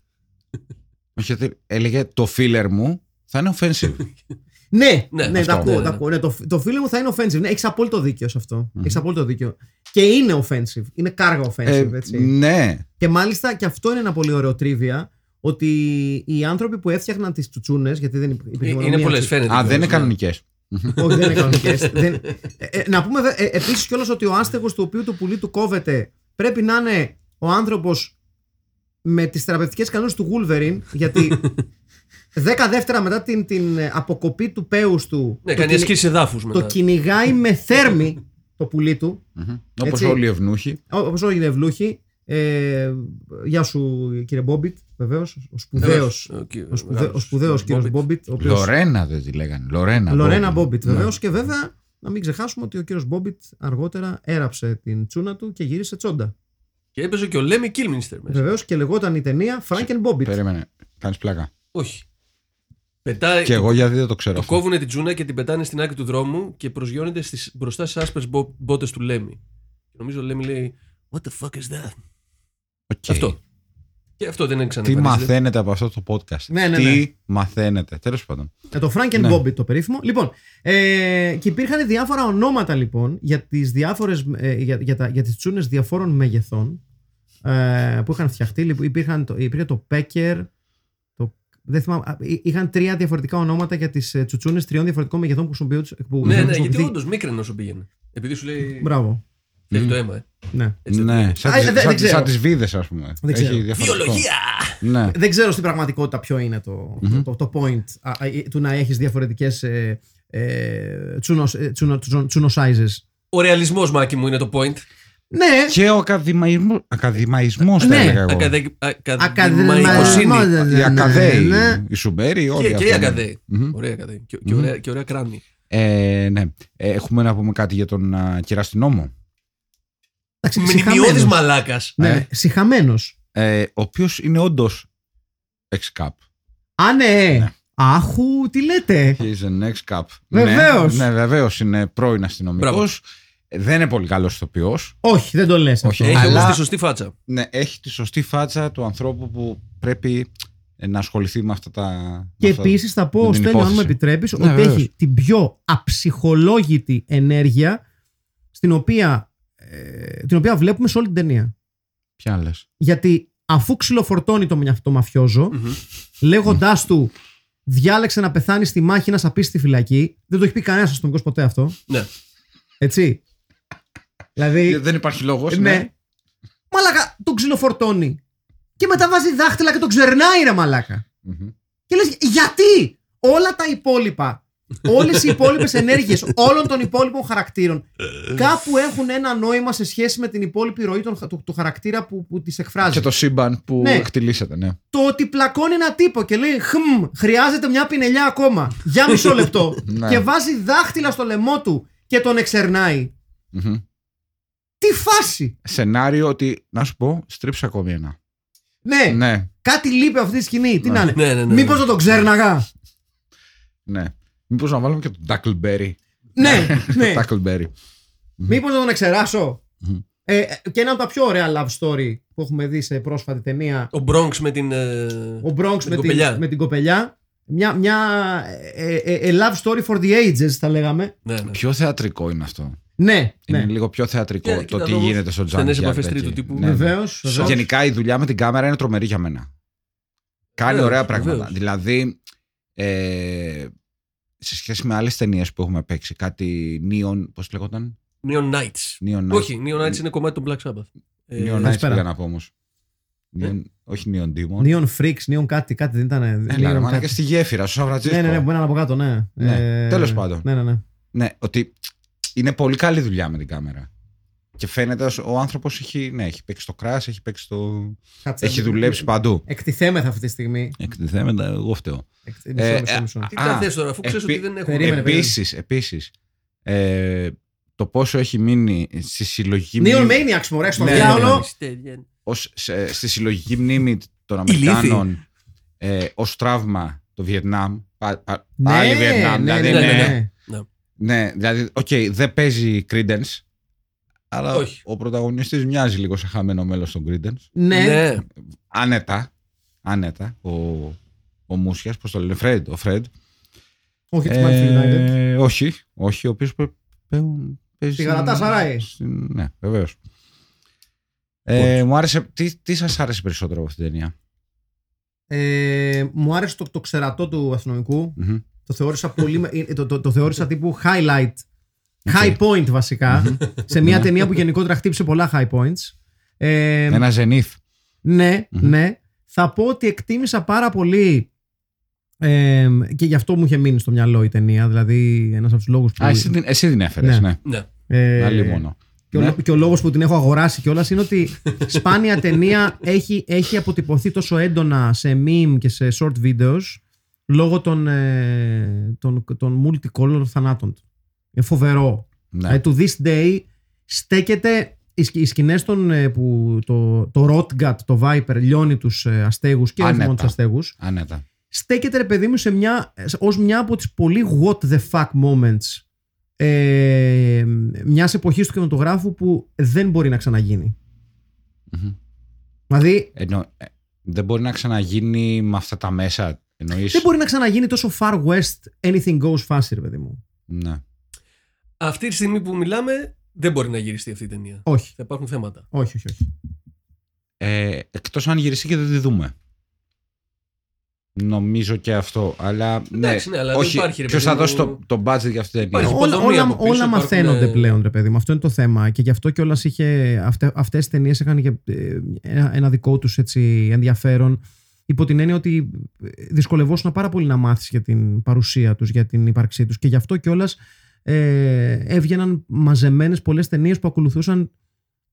Όχι, γιατί έλεγε το filler μου θα είναι offensive. Ναι, Ναι, ναι, αυτό. τα ακούω, Ναι, τα ναι. ακούω. Ναι, το, το φίλο μου θα είναι offensive. Ναι, έχεις απόλυτο δίκιο σε αυτό. Έχεις απόλυτο δίκιο. Και είναι offensive. Είναι κάργα offensive, Ε, έτσι. ναι. Και μάλιστα και αυτό είναι ένα πολύ ωραίο τρίβια. Ότι οι άνθρωποι που έφτιαχναν τις τσουτσούνες, γιατί δεν υπήρχε Ε, μόνο Είναι μία πολλές, τσου- φαίνεται. Α, δεν είναι κιόλας, ναι. κανονικές. Όχι, δεν είναι κανονικές. να πούμε ε, επίσης κιόλας ότι ο άστεγος του οποίου το πουλί του κόβεται πρέπει να είναι ο άνθρωπος με τις θεραπευτικές ικανότητες του Wolverine, γιατί 10 δεύτερα μετά την, την ε, αποκοπή του πέους του. Ναι, το κάνει κυνη- ασκήσεις εδάφους Το μετά. κυνηγάει με θέρμη το πουλί του, Όπως Έτσι. όλοι οι ευνούχοι. όπως όλοι οι ευνούχοι. Ε, γεια σου κύριε Μπόμπιτ, βεβαίως. Ο σπουδαίος. Ο κύριο- Ο, σπουδαί, μεγάλος ο σπουδαίος κύριος Μπόμπιτ. Μπόμπιτ. ο οποίος- Λορένα δεν τη λέγανε. Λορένα. Λορένα Μπόμπιτ. Μπόμπιτ Ναι. βεβαίως. Και βέβαια να μην ξεχάσουμε ότι ο κύριος Μπόμπιτ αργότερα έραψε την τσούνα του και γύρισε τσόντα. Και έπαιζε και ο Λέμι Κίλμιστερ μέσα. Βεβαίως και λεγόταν η ταινία Franken Bobbit. Περίμενε. Κάνεις πλάκα. Όχι. Πετάει, Και εγώ γιατί δεν το ξέρω. το αυτό. κόβουνε την τσούνα και την πετάνε στην άκρη του δρόμου και προσγειώνεται στις, μπροστά στις άσπρες μπότες του Λέμι. Και νομίζω ο Λέμι λέει What the fuck is that? OK. Αυτό. Και αυτό δεν είναι Τι ξαναεμφανίζεται. μαθαίνετε από αυτό το podcast; Ναι, ναι, Τι ναι. μαθαίνετε; Τέλος πάντων. Ε, το Frank and Ναι. Bobby το περίφημο. Λοιπόν, ε, και υπήρχαν διάφορα ονόματα λοιπόν για τις διάφορες, ε, για, για, τα, για τις τσούνες διαφόρων μεγεθών ε, που είχαν φτιαχτεί. Λοιπόν, υπήρχαν, το, υπήρχε το Pecker, το, δεν θυμάμαι, α, εί- είχαν τρία διαφορετικά ονόματα για τις ε, τσουτσούνες τριών διαφορετικών μεγεθών που χρησιμοποιούνται. Που Ναι, ναι, γιατί χρησιμοποιηθεί- όντως μίκρινο όσο πήγαινε. Επειδή σου λέει. Μπράβο. Έχει το αίμα, ε. Ναι. Έτσι, ναι, σαν, Α, τις- δεν- δεν σαν, ξέρω. σαν τις βίδες ας πούμε. Δεν ξέρω. Έχει διαφορετικό. Βιολογία! Ναι. Δεν ξέρω στην πραγματικότητα ποιο είναι το, το, το point α, α, ε, του να έχεις διαφορετικές ε, ε, τσούνος, ε, τσούνο, τσούνο, τσούνο sizes. Ο ρεαλισμός, Μάκη μου, είναι το point. Ναι, Και ο ακαδημαϊσμός, ακαδημαϊσμός Ναι. θα έλεγα εγώ. Ακαδε- Ακαδημαϊκοσύνη. Ακαδημαϊκοσύνη. Οι ακαδαίοι, Ναι. οι Σουμπέροι, όλοι Και, και αυτοί. οι ακαδαίοι. Μμμ. Ωραία ακαδαίοι. Και, και, ωραία, και ωραία κράνη. Ε, ναι. Ε, έχουμε να πούμε κάτι για τον uh, κεραστινόμο. εντάξει, Μνημειώδης συχαμένος. μαλάκας. Ναι, Ε. συχαμένος. Ε, ο οποίος είναι όντως ex-cap. Α, ναι. Ναι. Άχου, τι λέτε. He's an ex-cap. Βεβαίως. Ναι, ναι βεβαίως είναι πρώην αστυνομικός. Μπράβο. Δεν είναι πολύ καλός ηθοποιός. Όχι, δεν το λες Όχι, αυτό. Έχει Αλλά- όμω τη σωστή φάτσα. Ναι, έχει τη σωστή φάτσα του ανθρώπου που πρέπει ε, να ασχοληθεί με αυτά τα. Και με αυτά- επίσης θα πω, με την Στέλιο, αν μου υπόθεση. επιτρέπεις, Ναι, ότι βεβαίως. έχει την πιο αψυχολόγητη ενέργεια στην οποία, ε, την οποία βλέπουμε σε όλη την ταινία. Ποια λες; Γιατί αφού ξυλοφορτώνει το, μυα- το μαφιόζο, Μμμ. λέγοντάς του διάλεξε να πεθάνεις στη μάχη να σαπίσει στη φυλακή, δεν το έχει πει κανένας αστυνομικός ποτέ αυτό. Ναι. Έτσι. Δηλαδή. Δεν υπάρχει λόγος. ναι. Μαλάκα, τον ξυλοφορτώνει. Και μετά βάζει δάχτυλα και τον ξερνάει, ρε μαλάκα. Και λες, γιατί; Όλα τα υπόλοιπα, όλες οι υπόλοιπες ενέργειες όλων των υπόλοιπων χαρακτήρων κάπου έχουν ένα νόημα σε σχέση με την υπόλοιπη ροή των, του, του χαρακτήρα που, που τις εκφράζει. Και το σύμπαν που Ναι. εκτιλήσεται, ναι. Το ότι πλακώνει ένα τύπο και λέει Χμ, χρειάζεται μια πινελιά ακόμα. Για μισό λεπτό. Ναι. και βάζει δάχτυλα στο λαιμό του και τον εξερνάει. Μμμ. Τι φάση! Σενάριο ότι, να σου πω, στρίψε ακόμη ένα. Ναι, Ναι, κάτι λείπει αυτή τη σκηνή. Τι Ναι. να είναι. Ναι, ναι, ναι. Μήπως δεν τον ξέρναγα. ναι. Μήπως να βάλουμε και τον Tackleberry. ναι, ναι. Το Tackleberry. Μήπως να τον εξεράσω. Μμμ. Ε, και ένα από τα πιο ωραία love story που έχουμε δει σε πρόσφατη ταινία. Ο Bronx με την. ε, Ο Bronx την με, κοπελιά. την, με την κοπελιά. Μια, μια ε, ε, ε, love story for the ages θα λέγαμε. Ναι, ναι. Πιο θεατρικό είναι αυτό; Ναι, Είναι ναι. λίγο πιο θεατρικό Και- το κοίτα τι εδώ, γίνεται στο στενές Junkyard. επαφές εκεί. τρίτου τύπου. Ναι, ναι. Βεβαίως, βεβαίως. Γενικά η δουλειά με την κάμερα είναι τρομερή για μένα. Κάνει Βεβαίως, ωραία πράγματα. βεβαίως. Δηλαδή, ε, σε σχέση με άλλες ταινίες που έχουμε παίξει, κάτι Neon, πώς λέγονταν; Neon Knights. Neon Nights. Όχι, Neon Knights είναι κομμάτι των Black Sabbath. Ε, Neon Nights καλησπέρα. πήγα να πω όμως. Όχι Neon Demon. Neon Freaks, Neon κάτι, κάτι δεν ήταν. Έλα, Neon ρε, μάνα, κάτι. και στη γέφυρα, στο Σαν Φρανσίσκο. Ναι, ναι, ναι, μπορεί να είναι από κάτω, ναι. Ναι, τέλος πάντων. Ναι, ναι, ναι. Ναι, ότι είναι πολύ καλή δουλειά με την κάμερα. Και φαίνεται ως ο άνθρωπος έχει, ναι, έχει παίξει στο κράσι, έχει παίξει στο. Κάτσε, έχει ε, δουλέψει παντού. Εκτιθέμεθα αυτή τη στιγμή. Εκτιθέμεθα, εγώ φταίω. Εκ- Ε, Μισό, μισό, ε, μισό. Τι Α, τα θες τώρα, αφού ξέρει επί- ότι δεν έχουμε. Περίμενε, περίμενε. Επίσης, επίσης, ε, το πόσο έχει μείνει στη συλλογική Neon μνήμη. Maniacs, μωρέ, στο Ναι, διάολο. ως, σε- στη συλλογική μνήμη των Αμερικάνων ε, ως τραύμα το Βιετνάμ. Πα, πα, Ναι, πάλι Βιετνάμ. ναι, δηλαδή, ναι, ναι, ναι, ναι. Ναι, δηλαδή, οκ, δεν παίζει Creedence. Αλλά Όχι. ο πρωταγωνιστής μοιάζει λίγο σε χαμένο μέλος των Credence. Ναι, Ναι. Άνετα. Άνετα. Ο, ο Μούσιας, πώς το λένε, Fred, ο Fred. όχι τη Manchester United. Ε, όχι, όχι, ο οποίος παι- παι- παίζει... Στη στην- Γαλατάσαράι. στην- Ναι, βεβαίως. Ε, μου άρεσε, τι, τι σας άρεσε περισσότερο από αυτήν την ταινία; Ε, μου άρεσε το, το ξερατό του αστυνομικού. Μμμ. Το θεώρησα πολύ. με- ε, το, το, το θεώρησα τύπου highlight. High point βασικά. σε μια ταινία που γενικότερα χτύπησε πολλά high points. Ε, Ένα Zenith. Ναι, ναι. Θα πω ότι εκτίμησα πάρα πολύ. Ε, και γι' αυτό μου είχε μείνει στο μυαλό η ταινία. Δηλαδή, ένας από τους λόγους που. Α, εσύ, την- εσύ την έφερες, Ναι. ναι. Ναι. ε, Άλλη μόνο. Και ο, Ναι. και ο λόγος που την έχω αγοράσει κιόλας είναι ότι σπάνια ταινία έχει, έχει αποτυπωθεί τόσο έντονα σε meme και σε short videos λόγω των, ε, των, των multicolor θανάτων του. Είναι φοβερό. Ναι. Δηλαδή, to this day στέκεται οι, σκ- οι σκηνές των, ε, που το, το Rotgut, το Viper λιώνει τους ε, αστέγους και όχι Άνετα. μόνο τους αστέγους Άνετα. στέκεται ρε παιδί μου σε μια, ως μια από τις πολύ what the fuck moments ε, μιας εποχής του κινηματογράφου που δεν μπορεί να ξαναγίνει. Μμμ. Δηλαδή, Εννο- ε, Δεν μπορεί να ξαναγίνει με αυτά τα μέσα. Εννοείς... Δεν μπορεί να ξαναγίνει τόσο far west anything goes fast, ρε παιδί μου. Ναι. Αυτή τη στιγμή που μιλάμε, δεν μπορεί να γυριστεί αυτή η ταινία. Όχι. Θα υπάρχουν θέματα. Όχι, όχι, όχι. Ε, εκτός αν γυριστεί και δεν τη δούμε. Νομίζω και αυτό. Αλλά Εντάξει, ναι, ναι, αλλά δεν όχι, υπάρχει, ρε ποιος παιδί θα δώσει μου. το, το budget για αυτή την ταινία; Υπάρχει όλα, υποδομή όλα, από πίσω, όλα υπάρχουν, μαθαίνονται ε, πλέον, ρε παιδί μου. Αυτό είναι το θέμα. Και γι' αυτό κιόλας είχε. Αυτέ, αυτές τις ταινίες είχαν και ε, ένα, ένα δικό τους έτσι, ενδιαφέρον. Υπό την έννοια ότι δυσκολευόσουν πάρα πολύ να μάθεις για την παρουσία τους, για την ύπαρξή τους. Και γι' αυτό κιόλας ε, έβγαιναν μαζεμένες πολλές ταινίες που ακολουθούσαν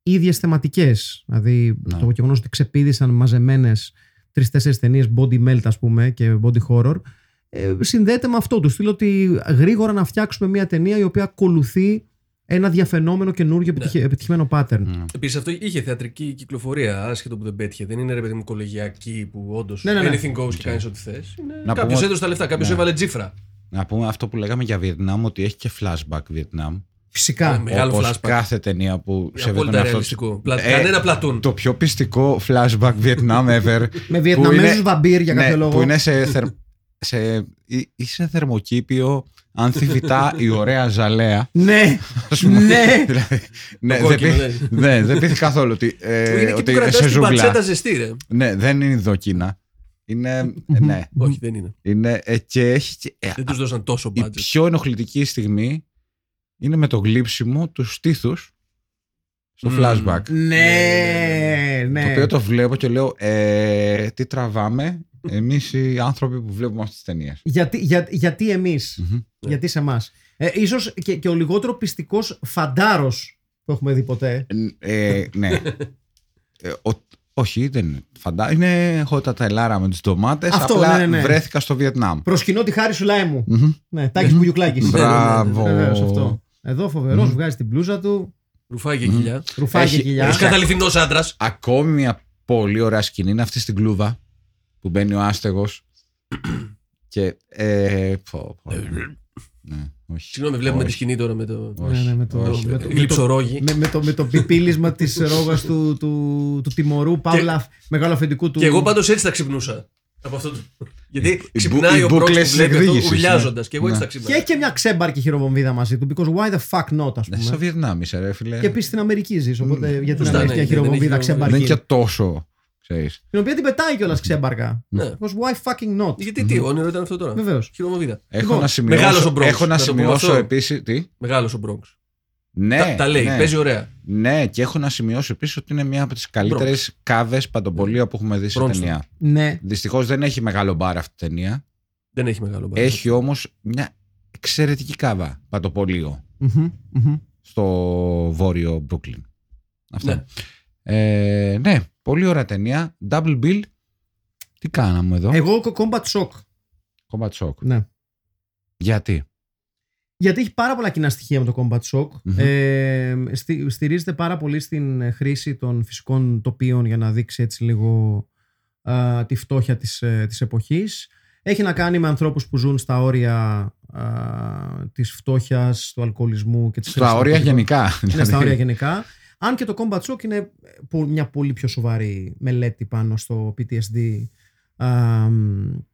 ίδιες θεματικές. Δηλαδή Ναι. το γεγονός ότι ξεπίδησαν μαζεμένες τρει-τέσσερι ταινίες body melt, ας πούμε, και body horror, ε, συνδέεται με αυτό του στυλ ότι γρήγορα να φτιάξουμε μια ταινία η οποία ακολουθεί ένα διαφαινόμενο καινούργιο Ναι. επιτυχε- επιτυχημένο pattern. Ναι. Επίσης αυτό είχε θεατρική κυκλοφορία, άσχετο που δεν πέτυχε. Δεν είναι ρε παιδί μου κολεγιακή που όντως Ναι, ναι, ναι. anything goes και κάνεις ό,τι θες. Να Κάποιος πούμε- έδωσε τα λεφτά, κάποιος Ναι. έβαλε τζίφρα. Να πούμε αυτό που λέγαμε για Βιετνάμ, ότι έχει και flashback Βιετνάμ. Φυσικά. Ναι, Μεγάλο Όπως flashback. κάθε ταινία που σέβεται τον Απόλυτα εαυτό ρεαλιστικό. της. Πλα- Ε, Κανένα πλατούν. Το πιο πιστικό flashback Βιετνάμ ever. Με που Βιετναμέζους είναι- βαμπύρ για κάποιο ναι, λόγο. Που είναι σε, θερ, σε, ή- ή σε θερμοκήπιο, αν θυμητά η ωραία ζαλέα. Ναι, ας πούμε. ναι. Δηλαδή, ναι, Το δεν κόκκινο, πείθ- ναι, δεν πείθει καθόλου ότι, ε, Που είναι εκεί ότι που είναι κρατάς σε την ζούγκλα. πατσέτα ζεστή, ρε. Ναι, δεν είναι Ινδοκίνα. Είναι, ε, ναι, Όχι, δεν είναι. είναι ε, και έχει και- ε, Δεν τους δώσαν τόσο η budget. πιο ενοχλητική στιγμή είναι με το γλύψιμο του στήθους στο Μμμ. flashback. Ναι, ναι. Το οποίο το βλέπω και λέω, ε, τι τραβάμε εμείς οι άνθρωποι που βλέπουμε αυτές τις ταινίες. Γιατί, για, γιατί εμείς, Μμμ. γιατί σε εμάς. Ε, ίσως και, και ο λιγότερο πιστικός φαντάρος που έχουμε δει ποτέ. Ε, ναι. Ε, ο- όχι, δεν είναι. Φαντά, είναι έχω τα τελάρα με τις ντομάτες, Αυτό, απλά ναι, ναι, ναι. βρέθηκα στο Βιετνάμ. Προσκυνώ τη χάρη σου λάι μου. Μμμ. Ναι, Τάκης Μπουγιουκλάκης. Μπράβο. Βεβαίως, αυτό. Εδώ φοβερός, βγάζει την μπλούζα του, Ρουφάει και κοιλιά. ρουφάει και Έχει- κοιλιά. Ω καταληθινό άντρας. Ακόμη μια πολύ ωραία σκηνή είναι αυτή στην κλούβα που μπαίνει ο άστεγος και ε, πω, πω, ναι, όχι. Συγγνώμη, βλέπουμε τη Όχι. σκηνή τώρα με το. Ναι, ναι, με το, Όχι. με το, με το, Γλυψορόγι. με, με το, με το πιπίλισμα της ρόγας του, του, του τιμωρού, παύλα μεγάλο αφεντικού του. Και εγώ πάντως έτσι τα ξυπνούσα. Από αυτό το... Γιατί οι ξυπνάει μπου- ο οι Μπρόκ που μπούκλες βλέπει αυτό εκδίκησης, ουρλιάζοντας. ναι. Και εγώ έτσι Ναι. τα Και ξύπνα. έχει και μια ξέμπαρκη χειροβομβίδα μαζί του, because why the fuck not, ας Ναι, στο πούμε. Βιετνάμ είσαι ρε φίλε. Και επίσης στην Αμερική ζεις, οπότε γιατί να Σωστά, έχει ναι, μια δεν χειροβομβίδα έχει δεν ξέμπαρκη. είναι και τόσο, ξέρεις. Την οποία την πετάει κιόλας ξέμπαρκα. Ναι. Because why fucking not; Γιατί τι, όνειρο ήταν αυτό τώρα; Βεβαίως. Χειρομοβίδα. Έχω Λοιπόν, να σημειώσω, μεγάλος ο Bronx, έχω να να το πούμε σημειώσω αυτό. επίσης, τι, Μεγάλος ο Μπρόγκ. Ναι, Τα, τα λέει, ναι. παίζει ωραία. Ναι, και έχω να σημειώσω επίσης ότι είναι μια από τις καλύτερες κάβες παντοπολία που έχουμε δει σε Bronx. ταινία. Ναι. Δυστυχώς δεν έχει μεγάλο μπαρ αυτή η ταινία. Δεν έχει μεγάλο μπαρ. Έχει όμως μια εξαιρετική κάβα παντοπολείο Μμμ, μμμ. στο βόρειο Μπρούκλιν. Αυτό. Ναι. Ε, ναι, πολύ ωραία ταινία. Double bill. Τι κάναμε εδώ; Εγώ ο Combat Shock. Combat Shock. Ναι. Γιατί; Γιατί έχει πάρα πολλά κοινά στοιχεία με το Combat Shock. Μμμ. Ε, στι- στηρίζεται πάρα πολύ στην χρήση των φυσικών τοπίων για να δείξει έτσι λίγο α, τη φτώχεια της, ε, της εποχής. Έχει να κάνει με ανθρώπους που ζουν στα όρια α, της φτώχειας, του αλκοολισμού και της Στα χρήσης όρια ναρκωτικών. γενικά. Είναι στα Δηλαδή, όρια γενικά. Αν και το Combat Shock είναι πο- μια πολύ πιο σοβαρή μελέτη πάνω στο PTSD α, μ, ε,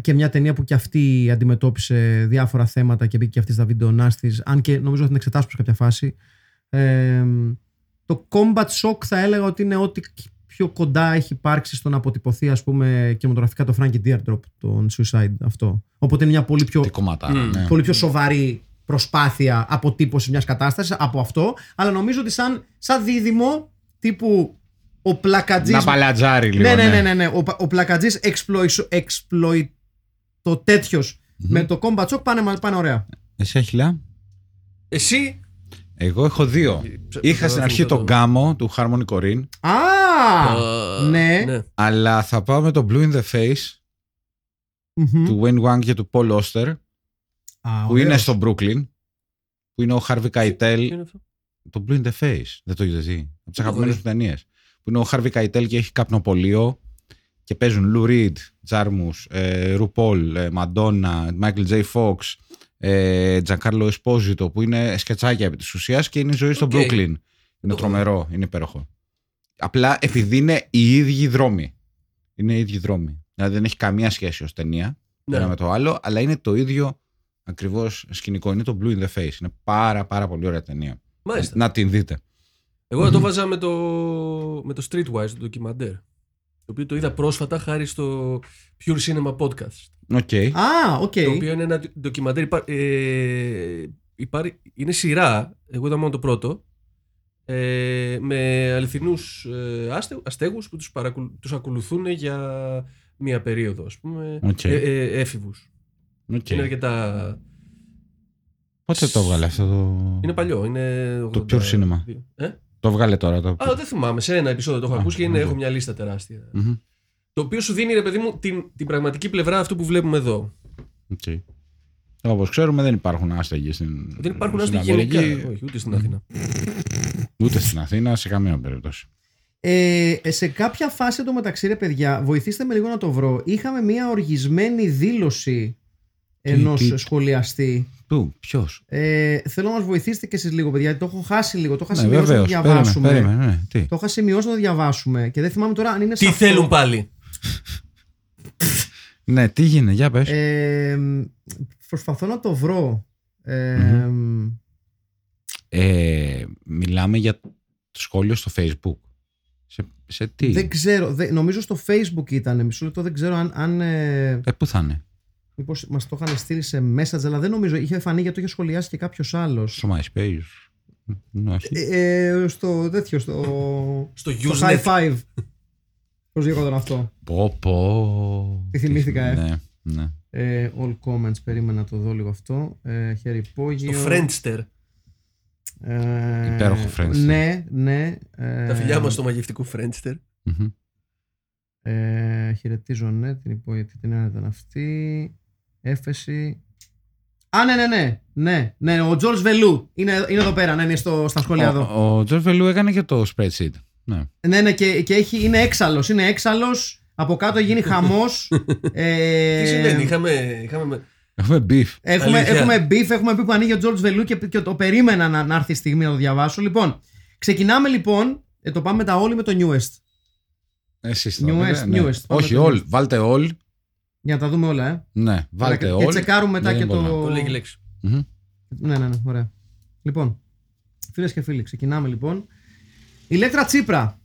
και μια ταινία που και αυτή αντιμετώπισε διάφορα θέματα και μπήκε και αυτή στα βίντεο νάστης, αν και νομίζω θα την εξετάσουμε σε κάποια φάση. Ε, μ, το Combat Shock θα έλεγα ότι είναι ό,τι πιο κοντά έχει υπάρξει στο να αποτυπωθεί ας πούμε κινηματογραφικά το Frankie Deardrop, τον Suicide αυτό. Οπότε είναι μια πολύ πιο Τι κομματάρα. Μμ. ναι. πολύ πιο σοβαρή προσπάθεια αποτύπωση μιας κατάστασης από αυτό αλλά νομίζω ότι σαν, σαν δίδυμο τύπου ο πλακατζής Να παλατζάρει λίγο. ναι, ναι, ναι, ναι, ναι. Ο, πα- ο πλακατζής exploit, το τέτοιος με το combat shock πάνε, μα- πάνε ωραία Εσύ, Αχιλά; Εσύ; Εγώ έχω δύο. Είχα στην αρχή τον γκάμο του Harmony Corinne, Α! Α, ναι. αλλά θα πάω με το Blue in the Face Μμμ. του Wayne Wang και του Paul Oster, Α, που ωραίος. είναι στο Brooklyn, που είναι ο Harvey Ποιο Keitel. είναι αυτό; Το Blue in the Face, δεν το είδες δει; Από τις έχω αγαπημένες δει. μου ταινίες. Που είναι ο Harvey Keitel και έχει καπνοπολείο και παίζουν Lou Reed, Jarmusch, ε, RuPaul, ε, Madonna, Michael J. Fox, ε, Giancarlo Esposito, που είναι σκετσάκια επί της ουσίας και είναι η ζωή στο OK. Brooklyn. Είναι Το τρομερό, είναι υπέροχο. Απλά επειδή είναι οι ίδιοι δρόμοι. Είναι οι ίδιοι δρόμοι. Δηλαδή δεν έχει καμία σχέση ως ταινία το Ναι. ένα με το άλλο, αλλά είναι το ίδιο ακριβώς σκηνικό. Είναι το Blue in the Face. Είναι πάρα, πάρα πολύ ωραία ταινία. Μάλιστα. Να την δείτε. Εγώ θα το βάζα με το, με το Streetwise, το ντοκιμαντέρ. Το οποίο το είδα πρόσφατα χάρη στο Pure Cinema Podcast. OK. Α, οκ. Το οποίο είναι ένα ντοκιμαντέρ. υπά- ε, υπάρχει, είναι σειρά. Εγώ είδα μόνο το πρώτο. Ε, με αληθινούς ε, άστε, αστέγους που τους, παρακολου, τους ακολουθούν για μία περίοδο, ας πούμε, Οκ. ε, ε, έφηβους. Οκ. Είναι αρκετά... Πότε το έβγαλε αυτό το. Είναι παλιό, είναι... Το 82. Pure Cinema. Ε; Το βγάλε τώρα. Το... Α, δεν θυμάμαι, σε ένα επεισόδιο το έχω Α, ακούσει και είναι, οκ. έχω μια λίστα τεράστια. Μμμ. Το οποίο σου δίνει, ρε παιδί μου, την, την πραγματική πλευρά αυτού που βλέπουμε εδώ. Οκ. Όπως ξέρουμε, δεν υπάρχουν άστεγοι στην. Δεν υπάρχουν στην άστεγοι γενικά. Αμερική, Όχι, ούτε στην Αθήνα. Ούτε στην Αθήνα, σε καμία περίπτωση. Ε, σε κάποια φάση το μεταξύ, ρε παιδιά, βοηθήστε με λίγο να το βρω. Είχαμε μια οργισμένη δήλωση ενός τι- σχολιαστή. Πού, ποιος; Ε, θέλω να μας βοηθήσετε κι εσείς λίγο, παιδιά. γιατί Το έχω χάσει λίγο. Το είχα Ναι, σημειώσει να το βεβαίως. διαβάσουμε. Περίμενε, περίμενε, ναι. Τι; Το είχα σημειώσει να το διαβάσουμε και δεν θυμάμαι τώρα αν είναι Τι σε αυτό. θέλουν πάλι; Ναι, τι γίνεται, για πες. Ε, προσπαθώ να το βρω. Ε, Ε, μιλάμε για το σχόλιο στο facebook. Σε, σε τι; Δεν ξέρω. δεν- νομίζω στο facebook ήταν. Μισό λεπτό δεν ξέρω αν. αν ε, Ε, πού θα είναι; Μήπως μας το είχαν στείλει σε message, αλλά δεν νομίζω. Είχε φανεί γιατί το είχε σχολιάσει και κάποιος άλλος. Στο MySpace. Ναι, όχι. Ε, στο τέτοιο, στο. Στο στο Usenet. high five. Πώς λέγονταν αυτό; Πω, πω. Τι θυμήθηκα, ε. Ναι, ναι. Ε, all comments, περίμενα να το δω λίγο αυτό. Ε, χέρι υπόγειο. Στο Friendster. Ε, Υπέροχο Friendster. Ναι, ναι. Ε, Τα φιλιά μας στο μαγευτικό Friendster. Μμμ. Ε, χαιρετίζω, ναι, την υπόγεια, τι την ήταν αυτή. Έφεση. Α, ναι, ναι, ναι. Ναι, ναι, ο George Βελού. Είναι, είναι εδώ πέρα, ναι, είναι στο, στα σχόλια εδώ. Ο, ο Τζορ Βελού έκανε και το spreadsheet. Ναι. Ναι, ναι, και, και έχει, είναι έξαλλος. Είναι έξαλλος. Από κάτω γίνει χαμός. ε, Τι συμβαίνει, είχαμε, είχαμε Έχουμε beef. Έχουμε, Αλήθεια. έχουμε beef, έχουμε πει που ανοίγει ο George Βελού και, και το περίμενα να, να έρθει η στιγμή να το διαβάσω. Λοιπόν, ξεκινάμε λοιπόν. Ε, το πάμε τα όλοι με το newest. Εσείς θα Newest, πείτε, ναι. newest. Πάμε Όχι, το all. newest. Βάλτε all. Για να τα δούμε όλα, ε. Ναι, βάλτε και, all. και τσεκάρουμε μετά Δεν και είναι το. πολλά. το λέγει λέξη. Μμμ. Ναι, ναι, ναι, ωραία. Λοιπόν, φίλες και φίλοι, ξεκινάμε λοιπόν. Ηλέκτρα Τσίπρα.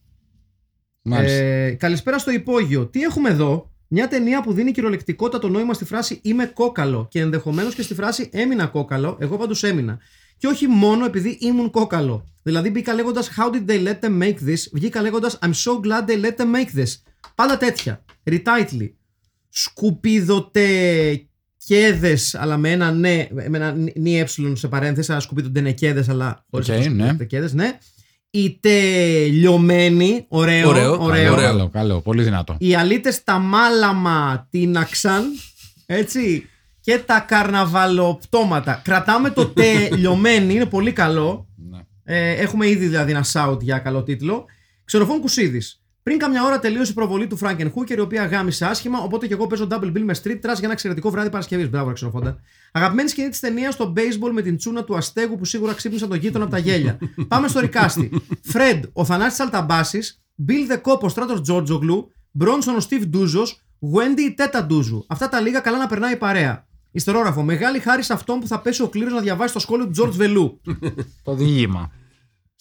Μάλιστα. Ε, καλησπέρα στο υπόγειο. Τι έχουμε εδώ, μια ταινία που δίνει κυριολεκτικότητα το νόημα στη φράση Είμαι κόκαλο και ενδεχομένως και στη φράση Έμεινα κόκαλο. Εγώ πάντως έμεινα. Και όχι μόνο επειδή ήμουν κόκαλο. Δηλαδή μπήκα λέγοντας How did they let them make this, βγήκα λέγοντας I'm so glad they let them make this. Πάντα τέτοια. Retitle. Σκουπιδοτεκέδε, αλλά με ένα ναι, με ένα νι ε σε παρένθεση, αλλά σκουπιδοτενεκέδε, αλλά χωρίς Οκ, ναι. σκουπιδοτεκέδες, ναι. Η τελειωμένη, ωραίο, Ωραίο, ωραίο. Καλό, καλό, καλό, πολύ δυνατό. Οι αλήτες τα μάλαμα τίναξαν, έτσι, και τα καρναβαλοπτώματα. Κρατάμε το τελειωμένη, είναι πολύ καλό. Ναι. Ε, έχουμε ήδη δηλαδή ένα shout για καλό τίτλο. Ξενοφών Κουσίδης. Πριν καμιά ώρα τελείωσε η προβολή του Franken Hooker, η οποία γάμισε άσχημα, οπότε και εγώ παίζω double bill με street trash για ένα εξαιρετικό βράδυ Παρασκευής. Μπράβο, ρε ξενοφόντα. Αγαπημένη σκηνή της ταινίας στο baseball με την τσούνα του Αστέγου που σίγουρα ξύπνησαν τον γείτονα από τα γέλια. Πάμε στο ρικάστη. Fred, ο Θανάσης Αλταμπάσης, Bill the Cop, ο Στράτος Τζόρτζογλου, Bronson, ο Steve Ντούζος, Wendy η Τέτα Ντούζου. Αυτά τα λίγα καλά να περνάει η παρέα. Ιστερόγραφο. Μεγάλη χάρη σε αυτόν που θα πέσει ο κλήρος να διαβάσει το σχόλιο του George Βελού. Το διήγημα.